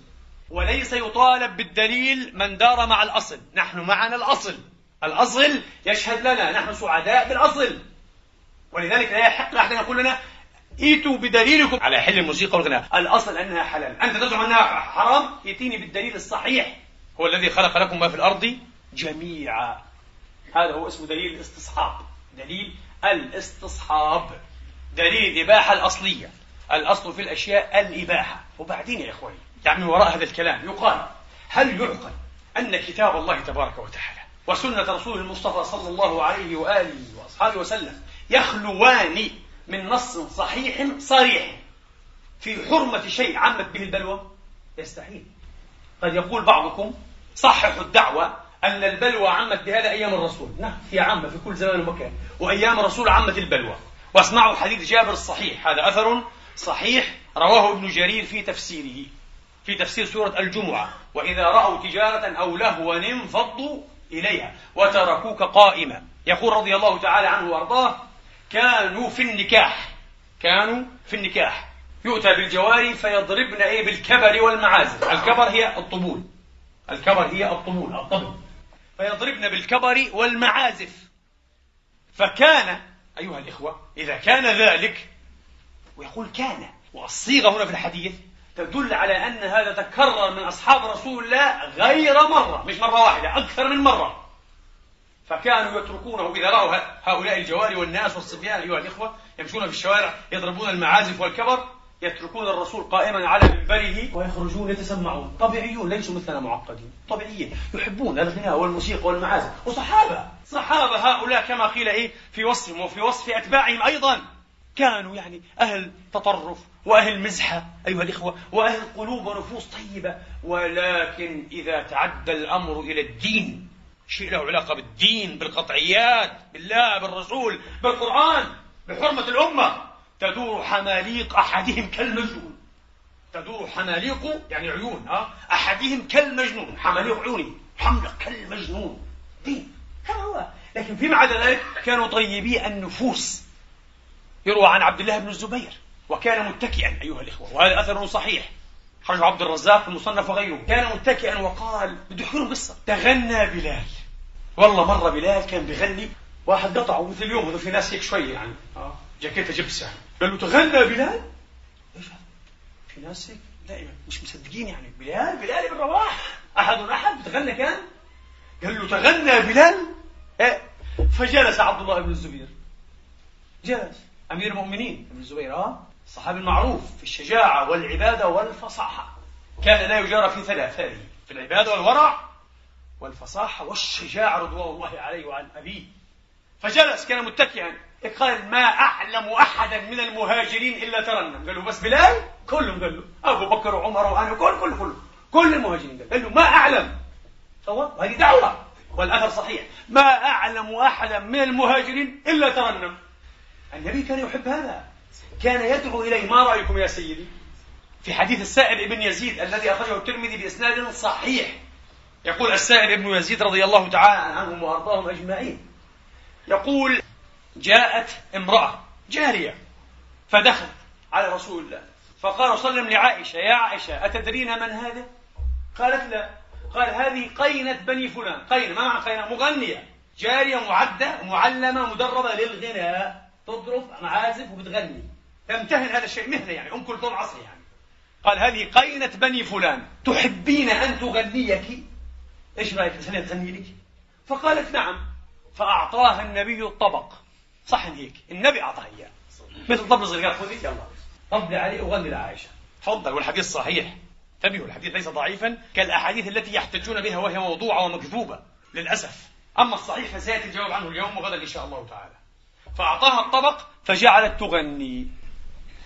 وليس يطالب بالدليل من دار مع الأصل. نحن معنا الأصل. الأصل يشهد لنا نحن سعداء بالأصل. ولذلك لا يحق لأحد أن يقول لنا ائتوا بدليلكم. على حل الموسيقى والغناء الأصل أنها حلال. أنت تزعم أنها حرام؟ ائتيني بالدليل الصحيح. هو الذي خلق لكم ما في الأرض جميعا. هذا هو اسمه دليل الاستصحاب. دليل الاستصحاب. دليل الإباحة الأصلية. الأصل في الأشياء الإباحة. وبعدين يا إخواني يعني وراء هذا الكلام يقال هل يعقل أن كتاب الله تبارك وتعالى وسنة رسوله المصطفى صلى الله عليه وآله وأصحابه وسلم يخلوان من نص صحيح صريح في حرمة شيء عمت به البلوى؟ يستحيل. قد يقول بعضكم صححوا الدعوة أن البلوى عمت بهذا أيام الرسول. نعم هي عامة في كل زمان ومكان. وأيام الرسول عمت البلوى. واسمعوا حديث جابر الصحيح. هذا أثر صحيح رواه ابن جرير في تفسيره في تفسير سورة الجمعة. وإذا رأوا تجارة أو لهوا انفضوا إليها وتركوك قائما. يقول رضي الله تعالى عنه وأرضاه كانوا في النكاح. كانوا في النكاح. يؤتى بالجواري فيضربن إيه بالكبر والمعازف. الكبر هي الطبول. الكبر هي الطبول الطبل فيضربن بالكبر والمعازف. فكان أيها الإخوة إذا كان ذلك ويقول كان والصيغة هنا في الحديث تدل على أن هذا تكرر من أصحاب رسول الله غير مرة مش مرة واحدة أكثر من مرة. فكانوا يتركونه إذا رأوا هؤلاء الجواري والناس والصبيان أيها الإخوة يمشون في الشوارع يضربون المعازف والكبر. يتركون الرسول قائما على منبره ويخرجون يتسمعون. طبيعيون ليسوا مثلنا معقدين. طبيعيين. يحبون الغناء والموسيقى والمعازف. وصحابة. صحابة هؤلاء كما قيل إيه؟ في وصفهم وفي وصف أتباعهم أيضا. كانوا يعني أهل تطرف وأهل مزحة أيها الإخوة وأهل قلوب ونفوس طيبة. ولكن إذا تعدى الأمر إلى الدين شيء له علاقة بالدين بالقطعيات بالله بالرسول بالقرآن بحرمة الأمة. تدور حماليق أحدهم كالمجنون. تدور حماليق يعني عيون ها؟ أحدهم كالمجنون. حماليق عيوني. حملق كالمجنون. دين. هذا هو. لكن فيما عدا ذلك كانوا طيبي النفوس. يروى عن عبد الله بن الزبير وكان متكئا أيها الإخوة. وهذا أثر صحيح. خرج عبد الرزاق المصنف وغيره. كان متكئا وقال بده يحكي قصة. تغنى بلال. والله مرة بلال كان بغني. واحد قطعه مثل اليوم هذا في ناس هيك شوية يعني. آه جاكيته جبسة. قال له تغنى بلال؟ إيش هذا؟ في ناس هيك دائما مش مصدقين يعني. بلال بلال بن رواح. أحد احد بتغنى كان؟ قال له تغنى بلال؟ إيه؟ فجلس عبد الله بن الزبير. جلس. أمير المؤمنين. ابن الزبير آه. الصحابي المعروف في الشجاعة والعبادة والفصاحة. كان لا يجار في ثلاث هذه في العبادة والورع والفصاحة والشجاعة رضوان الله عليه وعن أبيه. فجلس كان متكئا. قال ما أعلم أحدا من المهاجرين إلا ترنم. قال له بس بلال؟ كلهم قال له أبو بكر وعمر وأنا كل كل كل كل المهاجرين. قال, له ما أعلم. هذه دعوة. والأثر صحيح. ما أعلم أحدا من المهاجرين إلا ترنم. النبي كان يحب هذا. كان يدعو إليه ما رأيكم يا سيدي؟ في حديث السائب ابن يزيد الذي أخرجه الترمذي بإسناد صحيح. يقول السائب ابن يزيد رضي الله تعالى عنهم وأرضاهم أجمعين. يقول جاءت امرأة جارية فدخلت على رسول الله. فقال صلى لعائشة يا عائشة أتدرين من هذا؟ قالت لا. قال هذه قينة بني فلان. قينة ما معنى قينة؟ مغنية جارية معدة معلمة مدربة للغناء. تضرب معازف وبتغني. تمتهن هذا الشيء مهنة يعني أم كلثوم عصري يعني. قال هذه قينة بني فلان. تحبين أن تغنيك؟ إيش رأيك؟ تغني لك؟ فقالت نعم. فأعطاها النبي الطبق. صحن هيك. النبي أعطاها إياه. مثل طبل صغير خذي يلا. طبلي عليه وغني لعائشة. تفضل والحديث صحيح. انتبهوا الحديث ليس ضعيفا. كالأحاديث التي يحتجون بها وهي موضوعة ومكذوبة للأسف. أما الصحيح فسيأتي الجواب عنه اليوم وغدا إن شاء الله تعالى. فأعطاها الطبق فجعلت تغني.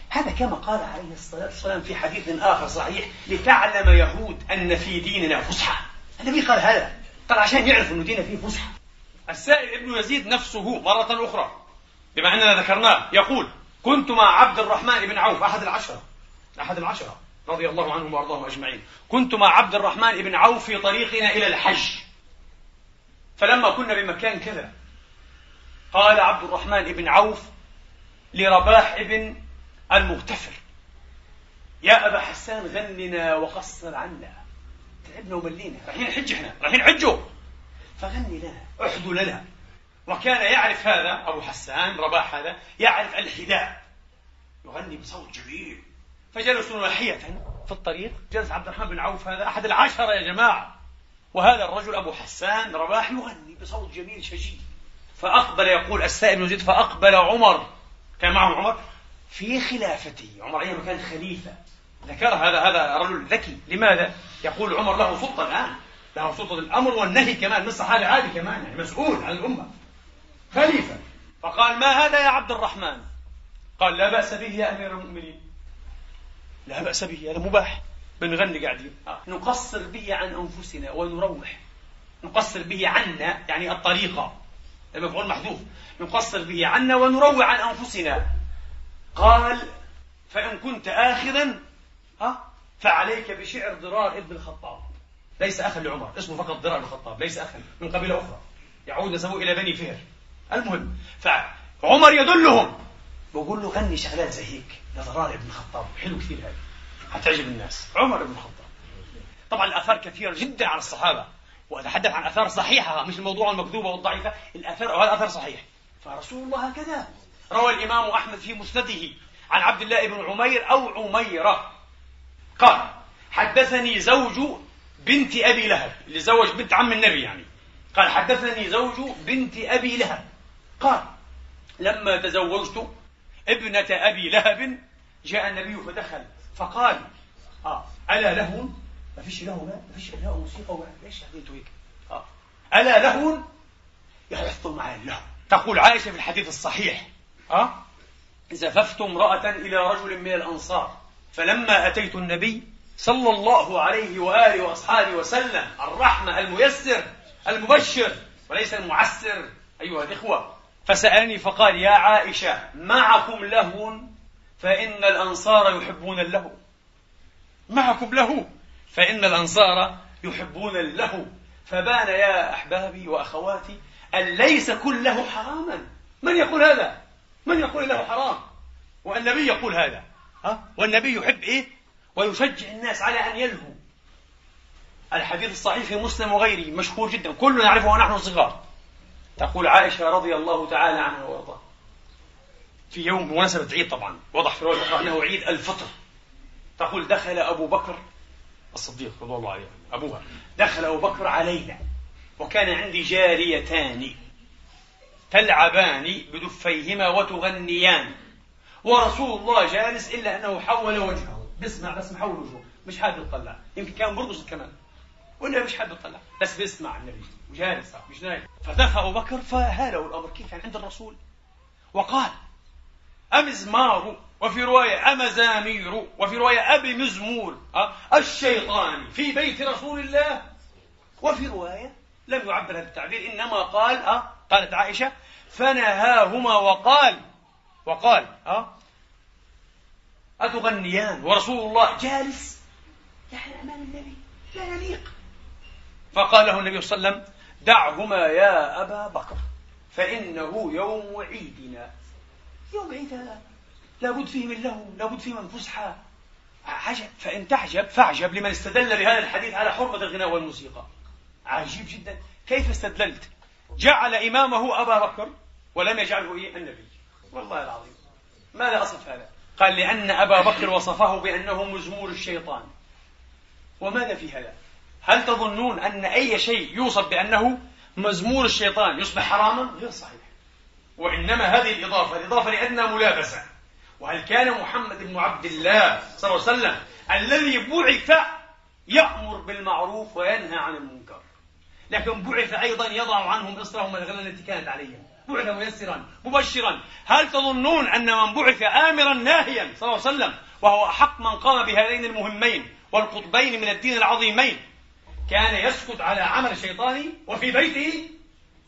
هذا كما قال عليه الصلاة والسلام في حديث آخر صحيح لتعلم يهود أن في ديننا فسحة. النبي قال هذا قال عشان يعرفوا أن ديننا فيه فسحة. السائل ابن يزيد نفسه مرة أخرى. بما أننا ذكرناه يقول كنت مع عبد الرحمن بن عوف أحد العشرة أحد العشرة رضي الله عنهم وأرضاهم أجمعين. كنت مع عبد الرحمن بن عوف في طريقنا إلى الحج. فلما كنا بمكان كذا قال عبد الرحمن بن عوف لرباح بن المغتفر يا أبا حسان غننا وقصر عنا. تعبنا وملينا. رايحين حج إحنا رايحين حجوا فغني لنا احدوا لنا. وكان يعرف هذا أبو حسان رباح هذا يعرف الحداء يغني بصوت جميل. فجلسوا ناحية في الطريق. جلس عبد الرحمن بن عوف هذا أحد العشرة يا جماعة. وهذا الرجل أبو حسان رباح يغني بصوت جميل شجي فأقبل يقول السائل بن زيد فأقبل عمر. كان معه عمر. في خلافته عمر أيضا كان خليفة. ذكر هذا هذا رجل ذكي. لماذا؟ يقول عمر له سلطة الآن. له سلطة الأمر والنهي كمان من الصحابة عادي كمان يعني مسؤول عن الأمة. خليفة. فقال ما هذا يا عبد الرحمن؟ قال لا بأس به يا أمير المؤمنين. لا بأس به هذا مباح. بنغني قاعدين آه. نقصر به عن أنفسنا ونروح. نقصر به عنا يعني الطريقة. المفعول محذوف. نقصر به عنا ونروع عن أنفسنا. قال فإن كنت آخذا ها فعليك بشعر ضرار ابن الخطاب. ليس أخا لعمر اسمه فقط ضرار الخطاب ليس أخا من قبيلة أخرى. يعود نسبه إلى بني فهر. المهم فعمر يدلهم. بقول له غني شغلات زي هيك لضرار ابن الخطاب حلو كثير هذه حتعجب الناس. عمر بن الخطاب طبعا الآثار كثيرة جدا عن الصحابة. وأتحدث عن آثار صحيحة مش الموضوع المكذوبة والضعيفة. الآثار وهذا آثار صحيح. فرسول الله هكذا. روى الإمام أحمد في مسنده عن عبد الله بن عمير أو عميرة. قال حدثني زوج بنت أبي لهب. اللي زوج بنت عم النبي يعني. قال حدثني زوج بنت أبي لهب. قال لما تزوجت ابنة أبي لهب جاء النبي فدخل فقال آه ألا له ما فيش له ما فيش له موسيقى ولا ليش أنتوا هيك؟ آه ألا له يحفظوا معي له تقول عائشة في الحديث الصحيح أه؟ زففت امرأة إلى رجل من الأنصار فلما أتيت النبي صلى الله عليه وآله وأصحابه وسلم الرحمة الميسر المبشر وليس المعسر أيها الإخوة. فسألني فقال يا عائشة معكم لهو فإن الأنصار يحبون اللهو معكم لهو فإن الأنصار يحبون اللهو فبان يا أحبابي وأخواتي أن ليس كله حراما من يقول هذا؟ من يقول له حرام؟ والنبي يقول هذا ها؟ والنبي يحب إيه؟ ويشجع الناس على أن يلهوا الحديث الصحيح في مسلم وغيره مشهور جدا كلنا نعرفه ونحن صغار تقول عائشة رضي الله تعالى عنها وأرضاها. في يوم بمناسبة عيد طبعا وضح في الرواية أنه عيد الفطر. تقول دخل أبو بكر الصديق رضي الله عليه أبوها دخل أبو بكر علينا وكان عندي جاريتان تلعبان بدفيهما وتغنيان ورسول الله جالس إلا أنه حول وجهه. بيسمع بس محول وجهه مش حابب يطلع يمكن كان برقص كمان ولا مش حابب يطلع بس بيسمع النبي. وجالس مش نايم فدخل أبو بكر فهاله الأمر كيف يعني عند الرسول وقال أمزمار وفي رواية أمزامير وفي رواية أبي مزمور أه؟ الشيطان في بيت رسول الله وفي رواية لم يعبر هذا التعبير إنما قال أه؟ قالت عائشة فنهاهما وقال وقال أه؟ أتغنيان ورسول الله جالس يعني أمام النبي لا يليق فقال له النبي صلى الله عليه وسلم دعهما يا أبا بكر فإنه يوم عيدنا. يوم عيد لابد فيه من له لابد فيه من فسحة. عجب فإن تعجب فاعجب لمن استدل بهذا الحديث على حرمة الغناء والموسيقى. عجيب جدا. كيف استدللت؟ جعل إمامه أبا بكر ولم يجعله إيه؟ النبي. والله العظيم. ماذا أصف هذا؟ قال لأن أبا بكر وصفه بأنه مزمور الشيطان. وماذا في هذا؟ هل تظنون أن أي شيء يوصف بأنه مزمور الشيطان يصبح حراما؟ غير صحيح. وإنما هذه الإضافة الإضافة لأدنى ملابسة. وهل كان محمد بن عبد الله صلى الله عليه وسلم الذي بعث يأمر بالمعروف وينهى عن المنكر؟ لكن بعث أيضا يضع عنهم إصرهم الأغلال التي كانت عليهم. بعث ميسرا مبشرا. هل تظنون أن من بعث آمرا ناهيا صلى الله عليه وسلم وهو أحق من قام بهذين المهمين والقطبين من الدين العظيمين كان يسكت على عمل الشيطان وفي بيته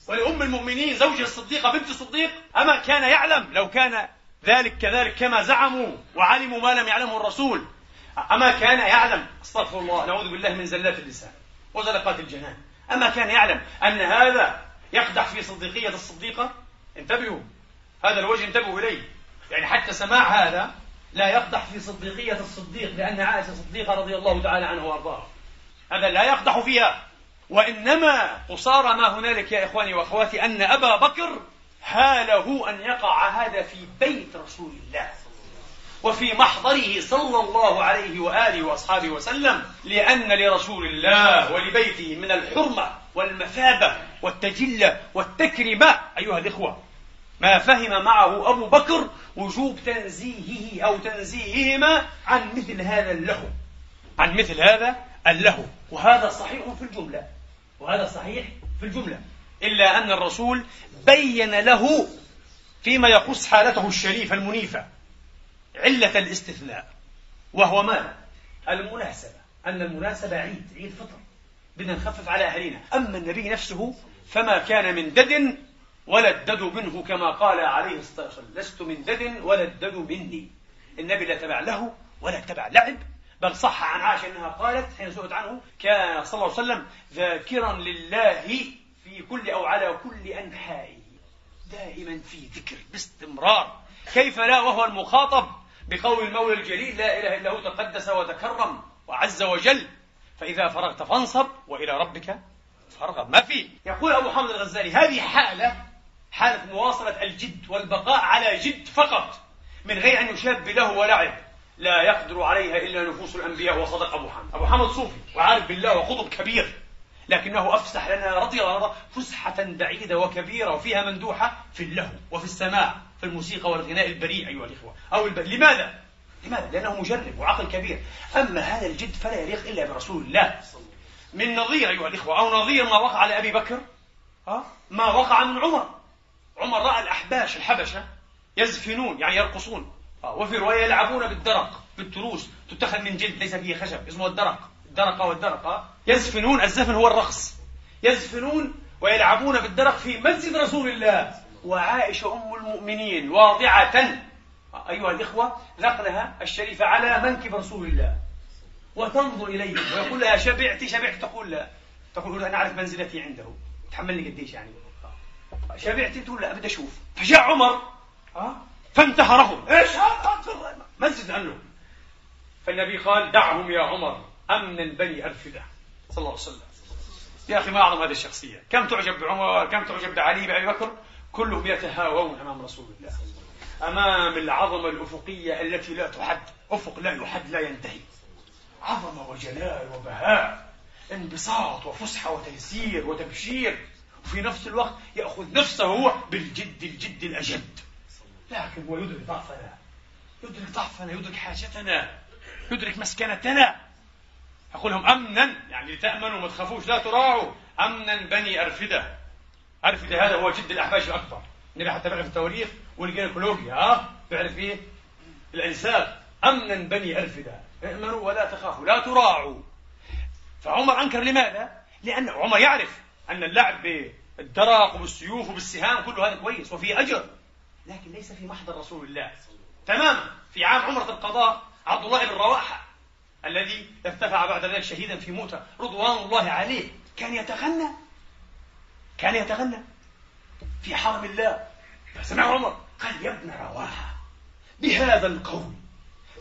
ولأم المؤمنين زوجها الصديقة بنت الصديق. أما كان يعلم لو كان ذلك كذلك كما زعموا وعلموا ما لم يعلمه الرسول. أما كان يعلم أستغفر الله نعوذ بالله من زلات اللسان وزلقات الجنان. أما كان يعلم أن هذا يقدح في صديقية الصديقة انتبهوا هذا الوجه انتبهوا إليه. يعني حتى سماع هذا لا يقدح في صديقية الصديق لأن عائشة صديقة رضي الله تعالى عنه وأرضاها. هذا لا يقدح فيها. وإنما قصار ما هنالك يا إخواني وأخواتي أن أبا بكر هاله أن يقع هذا في بيت رسول الله وفي محضره صلى الله عليه وآله وأصحابه وسلم لأن لرسول الله ولبيته من الحرمة والمثابة والتجلة والتكرمة. أيها الإخوة ما فهم معه أبو بكر وجوب تنزيهه أو تنزيههما عن مثل هذا اللهو عن مثل هذا اللهو وهذا صحيح في الجملة. وهذا صحيح في الجملة. إلا أن الرسول بين له فيما يخص حالته الشريفة المنيفة علة الاستثناء وهو ماذا؟ المناسبة. أن المناسبة عيد عيد فطر. بدنا نخفف على أهلنا أما النبي نفسه فما كان من دد ولا الدد منه كما قال عليه الصلاة والسلام. لست من دد ولا الدد مني. النبي لا تبع له ولا تبع لعب. بل صح عن عائشة أنها قالت حين سئلت عنه كان صلى الله عليه وسلم ذاكرا لله في كل أو على كل أنحائه. دائما في ذكر باستمرار. كيف لا وهو المخاطب بقول المولى الجليل لا إله إلا هو تقدس وتكرم وعز وجل. فإذا فرغت فانصب وإلى ربك فارغب. ما في؟ يقول أبو حامد الغزالي هذه حالة حالة مواصلة الجد والبقاء على جد فقط من غير أن يشاب له ولعب. لا يقدر عليها إلا نفوس الأنبياء وصدق أبو حامد أبو حامد صوفي وعارف بالله وقطب كبير لكنه أفسح لنا رضي الله عنه فسحة بعيدة وكبيرة وفيها مندوحة في اللهو وفي السماع في الموسيقى والغناء البريء أيها الإخوة أو الب... لماذا؟ لماذا؟ لأنه مجرب وعقل كبير أما هذا الجد فلا يليق إلا برسول الله من نظير أيها الإخوة أو نظير ما وقع لأبي بكر ها؟ ما وقع من عمر عمر رأى الأحباش الحبشة يزفنون يعني يرقصون وفي رواية يلعبون بالدرق بالتروس. تتخذ من جلد ليس فيه خشب. اسمه الدرق. الدرق والدرق يزفنون الزفن هو الرقص. يزفنون ويلعبون بالدرق في مسجد رسول الله. وعائشة أم المؤمنين واضعة. أيها الإخوة ذقنها الشريفة على منكب رسول الله. وتنظر إليه ويقول لها شبعت شبعت. تقول لا تقول أنا أعرف منزلتي عنده. تحملني قديش يعني. شبعت؟ تقول لا بدي أشوف. فجاء عمر. فانتهرهم إيش؟ مسجد عنه فالنبي قال دعهم يا عمر أمنا بني أرفدة صلى الله عليه وسلم. يا أخي ما أعظم هذه الشخصية. كم تعجب بعمر كم تعجب بعلي بأبي بكر؟ كلهم يتهاوون أمام رسول الله. أمام العظمة الأفقية التي لا تحد. أفق لا يحد لا ينتهي. عظمة وجلال وبهاء. انبساط وفسحة وتيسير وتبشير. وفي نفس الوقت يأخذ نفسه بالجد الجد الأجد. لكن هو يدرك ضعفنا. يدرك ضعفنا يدرك حاجتنا يدرك مسكنتنا. يقول لهم أمنا يعني تأمنوا ما تخافوش لا تراعوا. أمنا بني أرفدة. أرفدة هذا هو جد الأحباش الأكبر. النبي حتى بيعرف التواريخ والجينيكولوجيا ها؟ بيعرف إيه؟ الإنساب أمنا بني أرفدة. ائمنوا ولا تخافوا لا تراعوا. فعمر أنكر لماذا؟ لأن عمر يعرف أن اللعب بالدرق وبالسيوف وبالسهام كل هذا كويس وفيه أجر. لكن ليس في محضر رسول الله. تماما في عام عمرة القضاء عبد الله بن رواحة الذي ارتفع بعد ذلك شهيدا في موتى رضوان الله عليه كان يتغنى. كان يتغنى. في حرم الله. فسمع عمر قال يا ابن رواحة بهذا القول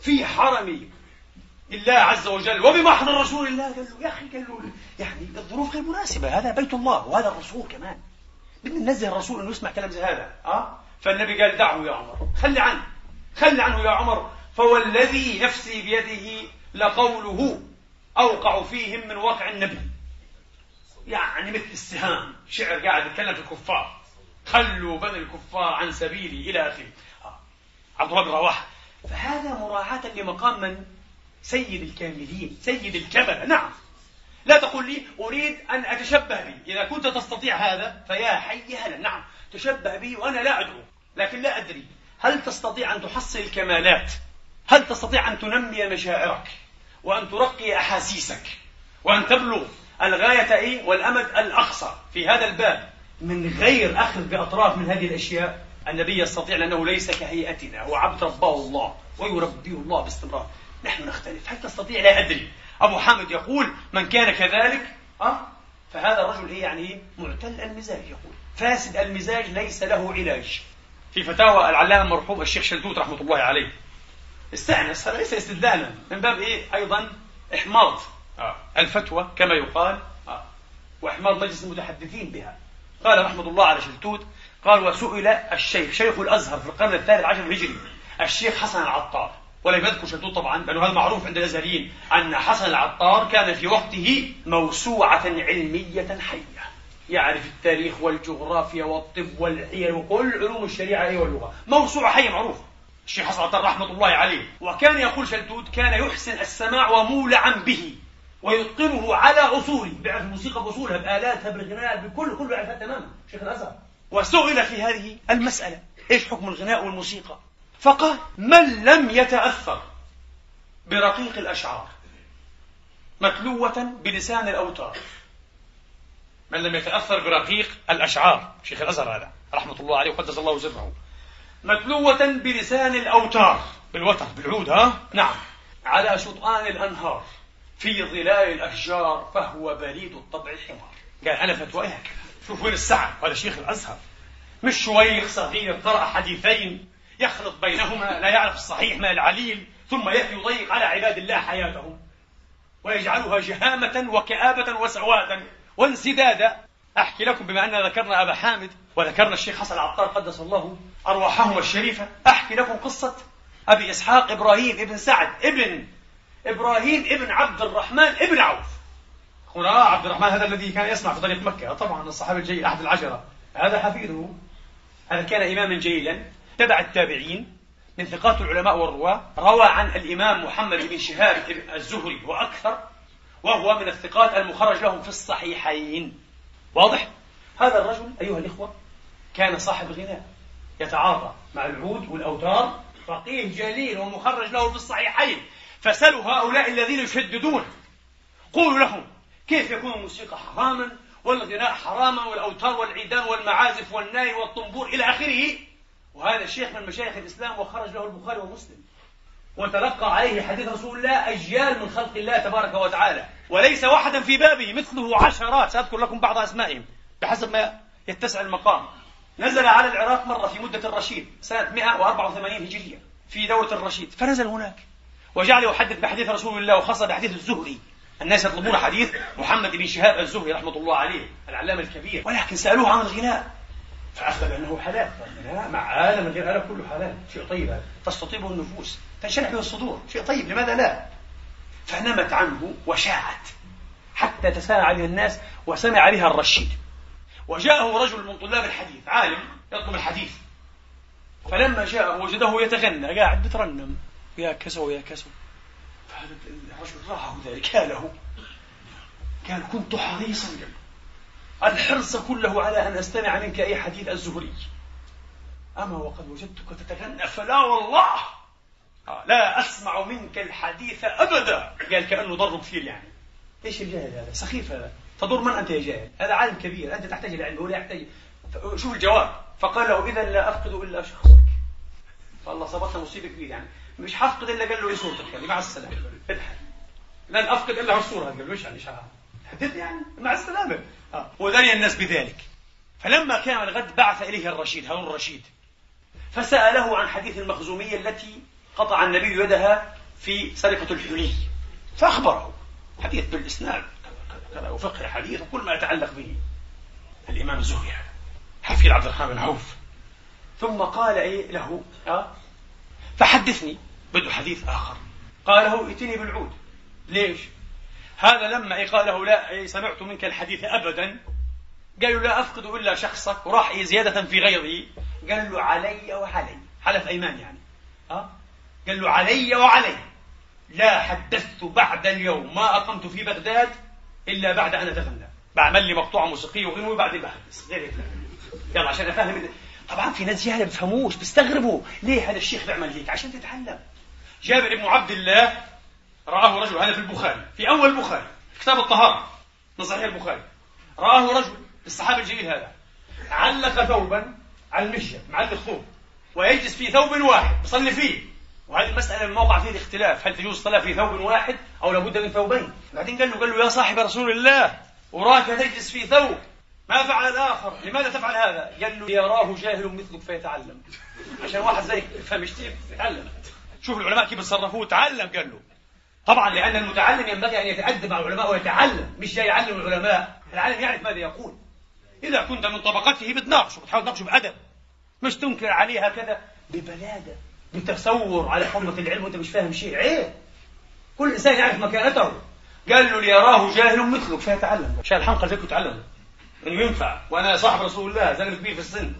في حرم الله عز وجل وبمحضر رسول الله قال له يا أخي قال له يعني الظروف غير مناسبة هذا بيت الله وهذا الرسول كمان. بدنا ننزه الرسول أنه يسمع كلام زي هذا أه؟ فالنبي قال دعه يا عمر. خلي عنه. خلي عنه يا عمر. فوالذي نفسي بيده لقوله أوقع فيهم من وقع النبي. يعني مثل السهام. شعر قاعد يتكلم في الكفار. خلوا بني الكفار عن سبيلي إلى آخره. عبد الله بن رواحة فهذا مراعاة لمقام من؟ سيد الكاملين. سيد الكملة نعم. لا تقول لي أريد أن أتشبه بي. إذا كنت تستطيع هذا فيا حي هلا. نعم تشبه بي وأنا لا أدعو لكن لا أدري. هل تستطيع أن تحصل الكمالات هل تستطيع أن تنمي مشاعرك؟ وأن ترقي أحاسيسك؟ وأن تبلغ الغاية إيه؟ والأمد الأقصى في هذا الباب من غير أخذ بأطراف من هذه الأشياء؟ النبي يستطيع لأنه ليس كهيئتنا هو عبد رباه الله ويربيه الله باستمرار. نحن نختلف. هل تستطيع؟ لا أدري. أبو حامد يقول من كان كذلك أه؟ فهذا الرجل إيه يعني؟ معتل المزاج يقول. فاسد المزاج ليس له علاج. في فتاوى العلامة المرحوم الشيخ شلتوت رحمة الله عليه. استأنس هذا ليس استدلالا. من باب إيه؟ أيضا إحماض. آه. الفتوى كما يقال آه. وإحماض مجلس المتحدثين بها. قال رحمة الله على شلتوت قال وسئل الشيخ شيخ الأزهر في القرن الثالث عشر الهجري الشيخ حسن العطار. ولم يذكر شلتوت طبعا لأنه هذا معروف عند الأزهريين أن حسن العطار كان في وقته موسوعة علمية حية. يعرف التاريخ والجغرافيا والطب والحيل وكل علوم الشريعة واللغة موسوعة حية معروف. الشيخ حسن العطار رحمة الله عليه. وكان يقول شلتوت كان يحسن السماع ومولعا به ويتقنه على أصوله. بيعرف الموسيقى بأصولها بآلاتها بالغناء بكل كله يعرفها تماما. شيخ الأزهر. وسئل في هذه المسألة إيش حكم الغناء والموسيقى؟ فقال من لم يتأثر برقيق الأشعار متلوة بلسان الأوتار. من لم يتأثر برقيق الأشعار. شيخ الأزهر هذا رحمة الله عليه وقدس الله سره متلوة بلسان الأوتار. بالوتر بالعود ها؟ نعم. على شطآن الأنهار في ظلال الأشجار فهو بريد الطبع الحمار. قال أنا فتوى هكذا شوف وين السعد. هذا شيخ الأزهر. مش شويخ صغير قرأ حديثين. يخلط بينهما لا يعرف الصحيح من العليل ثم يضيق على عباد الله حياتهم ويجعلها جهامة وكآبة وسوادا وانسدادا. أحكي لكم بما أننا ذكرنا أبا حامد وذكرنا الشيخ حسن العطار قدس الله أرواحهما الشريفة. أحكي لكم قصة أبي إسحاق إبراهيم ابن سعد ابن إبراهيم ابن عبد الرحمن ابن عوف. هنا عبد الرحمن هذا الذي كان يصنع في طريق مكة طبعا الصحابي الجيد أحد العشرة. هذا حفيده هذا كان إماما جليلا تبع التابعين من ثقات العلماء والرواة روى عن الإمام محمد بن شهاب الزهري وأكثر وهو من الثقات المخرج لهم في الصحيحين واضح؟ هذا الرجل أيها الإخوة كان صاحب غناء يتعاطى مع العود والأوتار فقيه جليل ومخرج له في الصحيحين فسلوا هؤلاء الذين يشددون قولوا لهم كيف يكون الموسيقى حراما والغناء حراما والأوتار والعيدان والمعازف والناي والطنبور إلى آخره وهذا الشيخ من مشايخ الإسلام وخرج له البخاري ومسلم. وتلقى عليه حديث رسول الله أجيال من خلق الله تبارك وتعالى. وليس واحدا في بابه مثله عشرات. سأذكر لكم بعض أسمائهم بحسب ما يتسع المقام. نزل على العراق مرة في مدة الرشيد سنة 184 هجرية في دورة الرشيد. فنزل هناك. وجعل يحدث بحديث رسول الله وخاصة بحديث الزهري. الناس يطلبون حديث محمد بن شهاب الزهري رحمة الله عليه العلامة الكبير. ولكن سألوه عن الغناء. فأخبر بأنه حلال. لا مع آلة من غير آلة كله حلال. شيء طيب هذا. تستطيبه النفوس. تنشرح به الصدور. شيء طيب لماذا لا؟ فنمت عنه وشاعت. حتى تساءل بها الناس وسمع بها الرشيد. وجاءه رجل من طلاب الحديث عالم يطلب الحديث. فلما جاء وجده يتغنى قاعد بترنم يا كسو يا كسو. فهذا الرجل راعه ذلك. له قال كنت حريصا الحرص كله على أن أستمع منك أي حديث الزهري. أما وقد وجدتك تتغنى فلا والله. آه، لا أسمع منك الحديث أبدا. قال كأنه ضرب كثير يعني. إيش الجاهل هذا؟ سخيف هذا. تضر من أنت يا جاهل؟ هذا عالم كبير. أنت تحتاج إلى علم هو لا يحتاج. شوف الجواب. فقال له إذا لا أفقد إلا شخصك. فالله صابتنا مصيبة كبيرة يعني. مش حفقد إلا قال له إيه صورتك يعني. مع السلامة. لن أفقد إلا الصورة قال له إيش يعني؟ حدد يعني مع السلامة. آه. ودري الناس بذلك. فلما كان الغد بعث إليه الرشيد هارون الرشيد فسأله عن حديث المخزومية التي قطع النبي يدها في سرقة الحلي. فأخبره. حديث بالإسناد كذا وفقه الحديث وكل ما يتعلق به. الإمام الزهري هذا حفيد عبد الرحمن بن عوف. ثم قال إيه له؟ أه؟ فحدثني. بده حديث آخر. قال له ائتني بالعود. ليش؟ هذا لما قال له لا سمعت منك الحديث أبدا. قال له لا أفقد إلا شخصك وراح زيادة في غيظه قال له علي وعلي حلف أيمان يعني. أه؟ قال له علي وعلي. لا حدثت بعد اليوم ما أقمت في بغداد إلا بعد أن أتغنى بعمل لي مقطوعة موسيقية وغنوة بعدين بحدث غير هيك يلا عشان أفهم طبعا في ناس جهله بفهموش بيستغربوا. ليه هذا الشيخ بيعمل هيك؟ عشان تتعلم. جابر بن عبد الله رآه رجل هذا في البخاري في أول البخاري كتاب الطهارة من صحيح البخاري. رآه رجل الصحابي الجليل هذا علق ثوبا على المشية معلق ثوب ويجلس في ثوب واحد يصلي فيه. وهذه المسألة الموقع فيه الاختلاف هل تجوز الصلاة في ثوب واحد أو لابد من ثوبين؟ بعدين قال له قال له يا صاحب رسول الله أراك تجلس في ثوب. ما فعل الآخر لماذا تفعل هذا؟ قال له يراه جاهل مثلك فيتعلم. عشان واحد زيك يفهم يتعلم شوف العلماء كيف تصرفوا تعلم قال له. طبعا لأن المتعلم ينبغي أن يتأدب مع العلماء ويتعلم مش جاي يعلم العلماء. العالم يعرف ماذا يقول. إذا كنت من طبقته بتناقشه بتحاول تناقشه بأدب. مش تنكر عليه هكذا ببلادة بتصور على حرمة العلم وأنت مش فاهم شيء. عيب. كل إنسان يعرف مكانته. قال له ليراه جاهل مثلك فيتعلم شال الحنقل زيك وتعلم. إنه ينفع. وأنا صاحب رسول الله زلمه كبير في السن.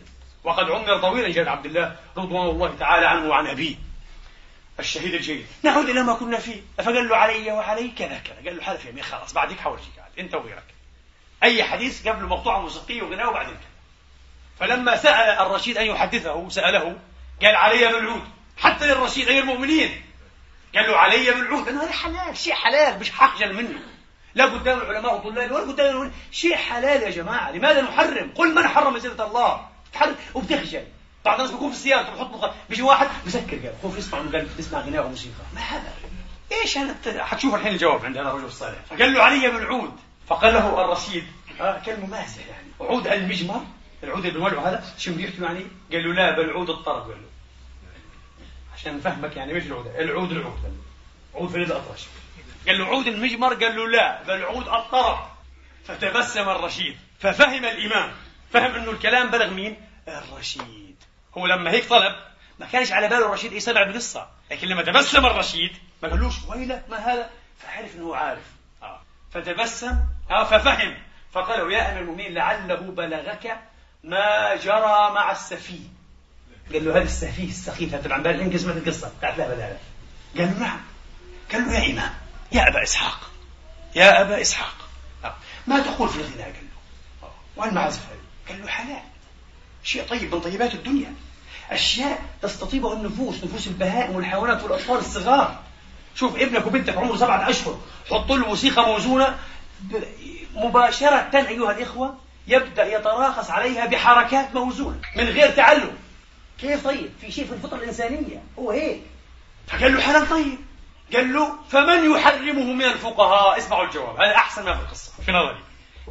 وقد عمر طويلا جاد عبد الله رضوان الله تعالى عنه وعن أبيه. الشهيد الجيد. نعود إلى ما كنا فيه. فقال له علي وعلي كذا كذا. قال له حلف يمين خلاص بعدك حورجيك انت وغيرك. أي حديث قبل مقطوعه موسيقيه وغناء وبعدين كذا. فلما سأل الرشيد أن يحدثه سأله قال علي بالعود حتى للرشيد غير المؤمنين. قال له علي بالعود قال هذا حلال شيء حلال مش حخجل منه. لا قدام العلماء وطلاب ولا قدام شيء حلال يا جماعة لماذا نحرم؟ قل من حرم زينة الله؟ تحرم. وبتخجل. بعض الناس بيكون في السيارة بحط مخ... بيجي واحد بسكر قال خوف يسمع قال يسمع غناء وموسيقى. ما هذا؟ إيش أنا حتشوف الحين الجواب عند هذا الرجل الصالح. فقال له علي بالعود فقال له الرشيد. آه كلمة مازح يعني. عود المجمر. العود اللي بنولعه هذا شو ريحته يعني. قال له لا بل عود الطرب قال له. عشان نفهمك يعني مش العود؟ العود العود. عود فريد الأطرش. قال له عود المجمر؟ قال له لا بل عود الطرف فتبسم الرشيد. ففهم الإمام. فهم أنه الكلام بلغ مين؟ الرشيد. هو لما هيك طلب ما كانش على باله الرشيد يسمع القصة لكن لما تبسم الرشيد ما قالوش ويلة ما هذا؟ فعرف أنه عارف. آه. فتبسم آه ففهم. فقال يا أمير المؤمنين لعله بلغك ما جرى مع السفيه. قال له هذا السفيه السخيف هذا عن بالي انقز القصة. بتاعت لا قال له نعم. قال له يا إمام يا أبا إسحاق يا أبا إسحاق. آه. ما تقول في الغناء؟ قال له. آه. والمعازف قال له حلال. شيء طيب من طيبات الدنيا. أشياء تستطيبها النفوس نفوس البهائم والحيوانات والأطفال الصغار. شوف ابنك وبنتك عمره سبعة أشهر. حط له موسيقى موزونة. مباشرة أيها الإخوة يبدأ يتراخص عليها بحركات موزونة من غير تعلم. كيف طيب؟ في شيء في الفطرة الإنسانية. هو هيك. فقال له حلال طيب. قال له فمن يحرمه من الفقهاء؟ اسمعوا الجواب. هذا أحسن ما في القصة. في نظري.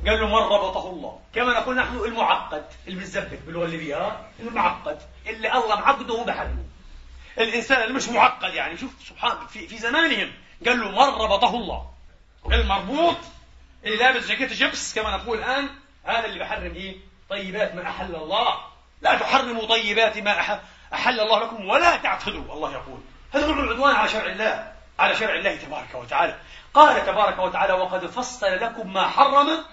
قال له من ربطه الله؟ كما نقول نحن المعقد اللي بنثبت باللغة الليبية المعقد اللي الله معقده هو بحرمه الإنسان اللي مش معقد يعني شوف سبحان في, في زمانهم قال له من ربطه الله؟ المربوط اللي لابس جاكيت جبس كما نقول الآن هذا اللي بحرم إيه؟ طيبات ما أحل الله. لا تحرموا طيبات ما أحل الله لكم ولا تعتدوا الله يقول. هذا هو العدوان على شرع الله على شرع الله تبارك وتعالى. قال تبارك وتعالى وقد فصل لكم ما حرم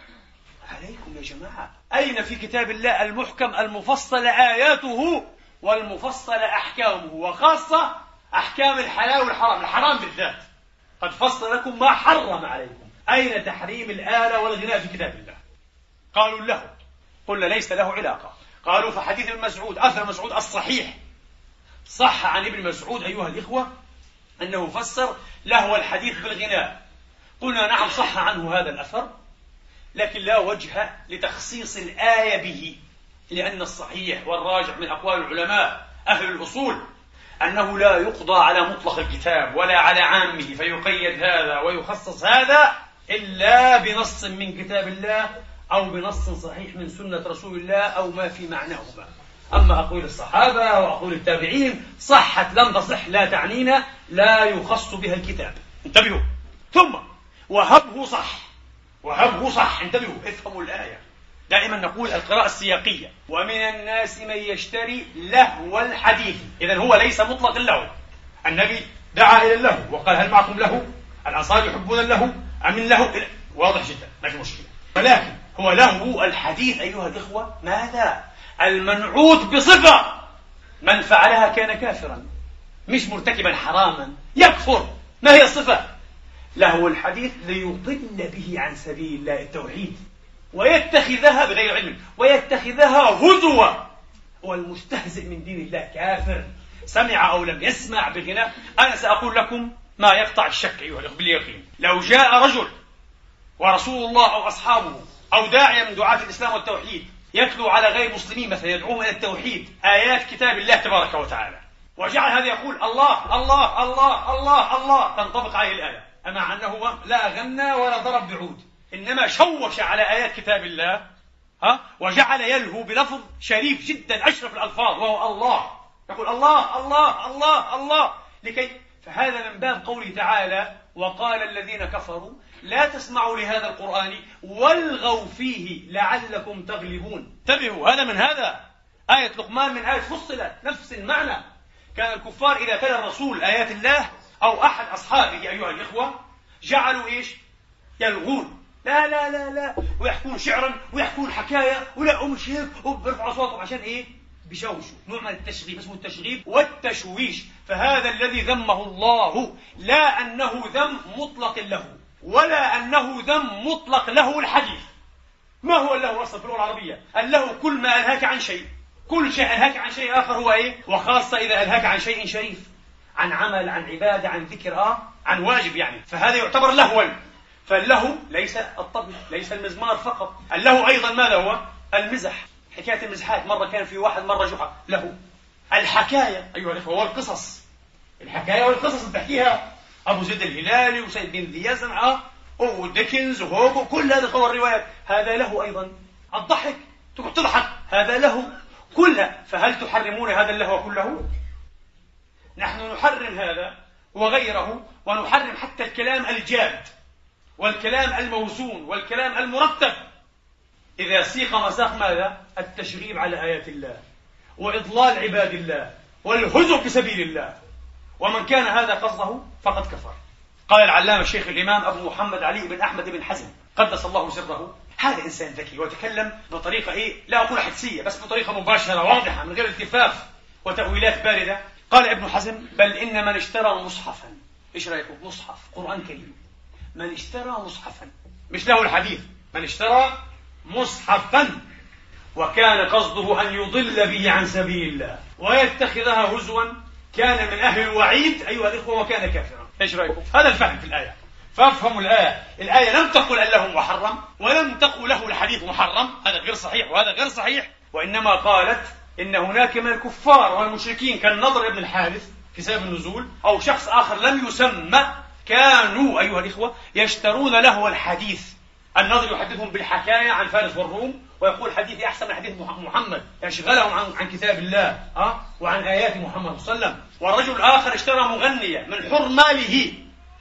عليكم يا جماعة. أين في كتاب الله المحكم المفصل آياته والمفصل أحكامه وخاصة أحكام الحلال والحرام؟ الحرام بالذات. قد فصل لكم ما حرم عليكم. أين تحريم الآلة والغناء في كتاب الله؟ قالوا له. قلنا ليس له علاقة. قالوا فحديث ابن مسعود أثر مسعود الصحيح. صح عن ابن مسعود أيها الإخوة أنه فسر لهو الحديث بالغناء. قلنا نعم صح عنه هذا الأثر. لكن لا وجه لتخصيص الآية به لأن الصحيح والراجح من أقوال العلماء أهل الأصول أنه لا يقضى على مطلق الكتاب ولا على عامه فيقيد هذا ويخصص هذا إلا بنص من كتاب الله أو بنص صحيح من سنة رسول الله أو ما في معناهما. أما أقول الصحابة وأقول التابعين صحت لم تصح لا تعنينا لا يخص بها الكتاب. انتبهوا. ثم وهبه صح. وهبه صح. انتبهوا افهموا الآية. دائما نقول القراءة السياقية. ومن الناس من يشتري لهو الحديث. إذا هو ليس مطلق اللهو النبي دعا إلى اللهو وقال هل معكم لهو؟ الأنصار يحبون اللهو أم اللهو واضح جدا ما في مشكلة. ولكن هو لهو الحديث أيها الإخوة ماذا؟ المنعوت بصفة. من فعلها كان كافرا. مش مرتكبا حراما. يكفر. ما هي الصفة؟ لهو الحديث ليضل به عن سبيل الله التوحيد ويتخذها بغير علم ويتخذها هزوا والمستهزئ من دين الله كافر. سمع أو لم يسمع بغناء أنا سأقول لكم ما يقطع الشك أيها الأخوة باليقين. لو جاء رجل ورسول الله أو أصحابه أو داعية من دعاة الإسلام والتوحيد يتلو على غير المسلمين مثلا يدعوهم إلى التوحيد آيات كتاب الله تبارك وتعالى وجعل هذا يقول الله الله الله الله الله تنطبق عليه الآية. أما أنه لا غنى ولا ضرب بعود. إنما شوش على آيات كتاب الله ها؟ وجعل يلهو بلفظ شريف جدا أشرف الألفاظ وهو الله. يقول الله الله الله الله. لكي فهذا من باب قوله تعالى وقال الذين كفروا لا تسمعوا لهذا القرآن والغوا فيه لعلكم تغلبون. انتبهوا هذا من هذا. آية لقمان من آية فصلت نفس المعنى. كان الكفار إذا تلا الرسول آيات الله أو أحد أصحابه أيها الإخوة جعلوا إيش؟ يلغون. لا لا لا لا. ويحكون شعرا ويحكون حكاية ولا ومش هيك وبرفعوا أصواتهم عشان إيه؟ بشوشوا نوع من التشغيب اسمه التشغيب. والتشويش. فهذا الذي ذمه الله لا أنه ذم مطلق له ولا أنه ذم مطلق له الحديث. ما هو اللهو أصلا في اللغة العربية؟ اللهو كل ما ألهاك عن شيء. كل شيء ألهاك عن شيء آخر هو إيه؟ وخاصة إذا ألهاك عن شيء شريف. عن عمل عن عبادة عن ذكر آه عن واجب يعني. فهذا يعتبر لهوا. فاللهو ليس الطبل ليس المزمار فقط. اللهو أيضا ماذا هو؟ المزح. حكاية المزحات. مرة كان في واحد مرة جحا. له الحكاية. أيها الأخوة والقصص. الحكاية والقصص بتحكيها أبو زيد الهلالي وسيد بن ذي يزن وديكنز وهوجو كل هذه صور الروايات. هذا له أيضا. الضحك. تقعد تضحك. هذا له كلها. فهل تحرمون هذا اللهو كله؟ نحن نحرم هذا وغيره ونحرم حتى الكلام الجاد والكلام الموزون والكلام المرتب. إذا سيق مساق ماذا؟ التشغيب على آيات الله وإضلال عباد الله والهزو في سبيل الله. ومن كان هذا قصده فقد كفر. قال العلامة الشيخ الإمام أبو محمد علي بن أحمد بن حزم قدس الله سره. هذا إنسان ذكي وتكلم بطريقة إيه؟ لا أقول حدسية بس بطريقة مباشرة واضحة من غير التفاف وتأويلات باردة. قال ابن حزم بل إن من اشترى مصحفا. إيش رأيكم؟ مصحف قرآن كريم. من اشترى مصحفا. مش له الحديث. من اشترى مصحفا. وكان قصده أن يضل به عن سبيل الله. ويتخذها هزوا. كان من أهل الوعيد. أيها الإخوة وكان كافرا. إيش رأيكم؟ هذا الفهم في الآية. فافهموا الآية. الآية لم تقل أن له محرم ولم تقل له الحديث محرم. هذا غير صحيح وهذا غير صحيح. وإنما قالت إن هناك من الكفار والمشركين كالنضر بن الحارث في سبب النزول أو شخص آخر لم يسمى كانوا أيها الإخوة يشترون له الحديث. النضر يحدثهم بالحكاية عن فارس والروم ويقول حديثي أحسن من حديث محمد يشغلهم عن, عن كتاب الله ها وعن آيات محمد صلى الله عليه وسلم. والرجل الآخر اشترى مغنية من حر ماله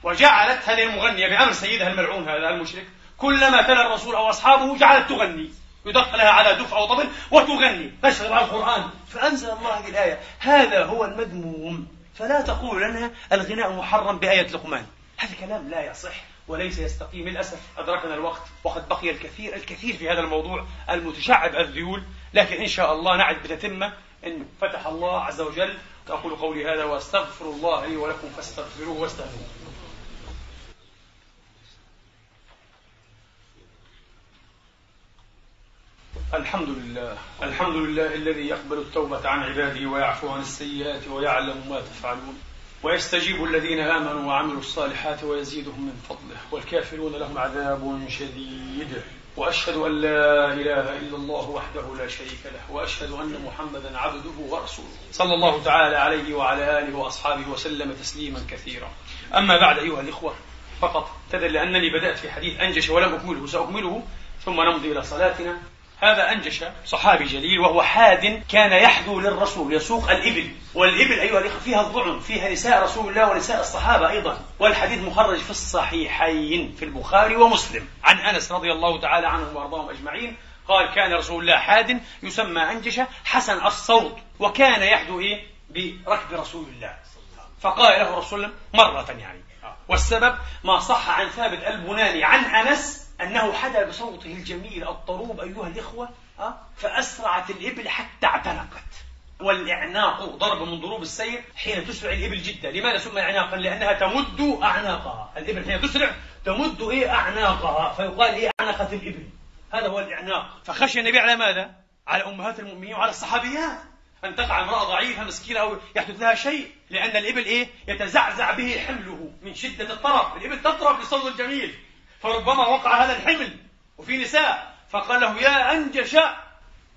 وجعلت هذه المغنية بأمر سيدها الملعون هذا المشرك. كلما تلا الرسول أو أصحابه جعلت تغني. يدق لها على دف أو طبل وتغني. تشغل على القرآن. فأنزل الله هذه الآية. هذا هو المذموم. فلا تقول لنا الغناء محرم بآية لقمان. هذا كلام لا يصح وليس يستقيم. للأسف أدركنا الوقت وقد بقي الكثير الكثير في هذا الموضوع المتشعب الذيول. لكن إن شاء الله نعد بتتمة إن فتح الله عز وجل. أقول قولي هذا وأستغفر الله لي ولكم فاستغفروه واستهدوه. الحمد لله. الحمد لله الذي يقبل التوبة عن عباده ويعفو عن السيئات ويعلم ما تفعلون. ويستجيب الذين آمنوا وعملوا الصالحات ويزيدهم من فضله. والكافرون لهم عذاب شديد. وأشهد أن لا إله إلا الله وحده لا شريك له. وأشهد أن محمدا عبده ورسوله. صلى الله تعالى عليه وعلى آله وأصحابه وسلم تسليما كثيرا. أما بعد أيها الإخوة فقط تدل لأنني بدأت في حديث أنجش ولم أكمله سأكمله ثم نمضي إلى صلاتنا. هذا أنجش صحابي جليل وهو حاد كان يحدو للرسول يسوق الإبل والإبل أيها الإخوة فيها الضعن فيها نساء رسول الله ونساء الصحابة أيضا والحديث مخرج في الصحيحين في البخاري ومسلم. عن أنس رضي الله تعالى عنه وأرضاهم أجمعين قال كان رسول الله حاد يسمى أنجشة حسن الصوت وكان يحدو إيه؟ بركب رسول الله. فقال له رسول الله مرة يعني. والسبب ما صح عن ثابت البناني عن أنس أنه حدا بصوته الجميل الطروب أيها الإخوة فأسرعت الإبل حتى اعتنقت. والإعناق ضرب من ضروب السير حين تسرع الإبل جدا. لماذا سمي إعناقا؟ لأنها تمد أعناقها. الإبل حين تسرع تمد إيه أعناقها فيقال إيه أعنقت الإبل. هذا هو الإعناق. فخشي النبي على ماذا؟ على أمهات المؤمنين وعلى الصحابيات. أن تقع امرأة ضعيفة مسكينة أو يحدث لها شيء لأن الإبل إيه؟ يتزعزع به حمله من شدة الطرب الإبل تطرب بصوت الجميل. فربما وقع هذا الحمل وفي نساء فقال له يا أنجش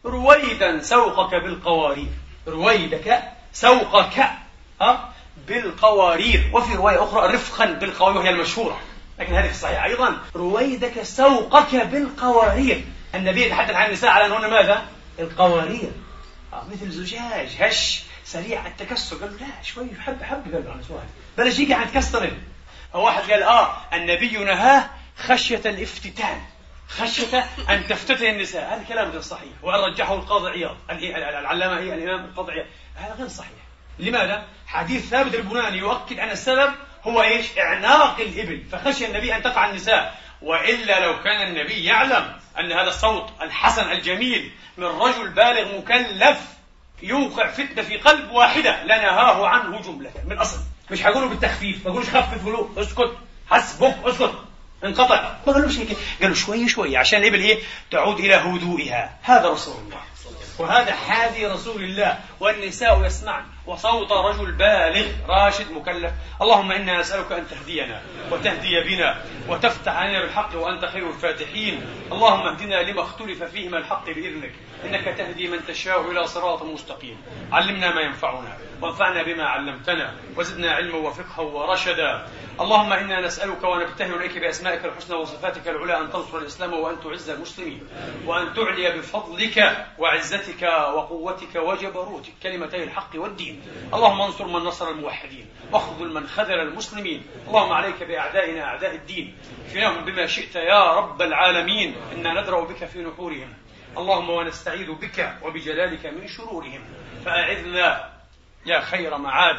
رويدا سوقك بالقوارير. رويدك سوقك ها؟ بالقوارير. وفي رواية أخرى رفقا بالقوارير وهي المشهورة. لكن هذه الصحيحة أيضا. رويدك سوقك بالقوارير. النبي يتحدث عن النساء على أنهن ماذا؟ القوارير. آه مثل زجاج هش سريع التكسر. قال له لا شوي حب حب قال له بلاش يجي عن تكسر واحد قال آه النبي نهاه خشية الافتتان. خشية أن تفتتن النساء. هذا كلام غير صحيح. وأن رجحه القاضي عياض. العلامة هي الإمام القاضي عياض. هذا غير صحيح. لماذا؟ حديث ثابت البناني يؤكد أن السبب هو إيش؟ إعناق الإبل. فخشي النبي أن تقع النساء. وإلا لو كان النبي يعلم أن هذا الصوت الحسن الجميل من رجل بالغ مكلف يوقع فتنة في قلب واحدة لنهاه عنه جملة. من أصل مش هقوله بالتخفيف. ما خفف له اسكت. حسبك. اسكت. انقطع. ما قالوش هيك قالوا شوي شوي عشان الإبل إيه تعود إلى هدوئها. هذا رسول الله. وهذا حادي رسول الله. والنساء يسمعن. وصوت رجل بالغ راشد مكلف. اللهم إنا نسألك أن تهدينا وتهدي بنا وتفتح علينا بالحق وأنت خير الفاتحين. اللهم اهدنا لما اختلف فيه من الحق بإذنك. إنك تهدي من تشاء إلى صراط مستقيم. علمنا ما ينفعنا وانفعنا بما علمتنا. وزدنا علما وفقها ورشدا. اللهم إنا نسألك ونبتهل إليك بأسمائك الحسنى وصفاتك العلى أن تنصر الإسلام وأن تعز المسلمين. وأن تعلي بفضلك وعزتك وقوتك وجبروتك. كلمتي الحق والدين. اللهم انصر من نصر الموحدين واخذل من خذل المسلمين. اللهم عليك بأعدائنا أعداء الدين. فيهم بما شئت يا رب العالمين. إنا ندرأ بك في نحورهم. اللهم ونستعيذ بك وبجلالك من شرورهم. فأعذنا يا خير معاذ.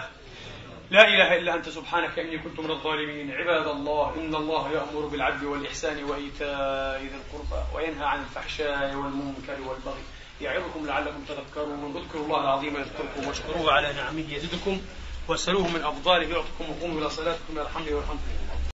لا إله إلا أنت سبحانك إني كنت من الظالمين. عباد الله إن الله يأمر بالعدل والإحسان وإيتاء ذي القربى وينهى عن الفحشاء والمنكر والبغي. يعظكم لعلكم تذكرون اذكروا الله العظيم يذكركم واشكروه على نعمه يزدكم واسألوه من أفضاله يعطكم وقوموا إلى صلاتكم يرحمني ويرحمكم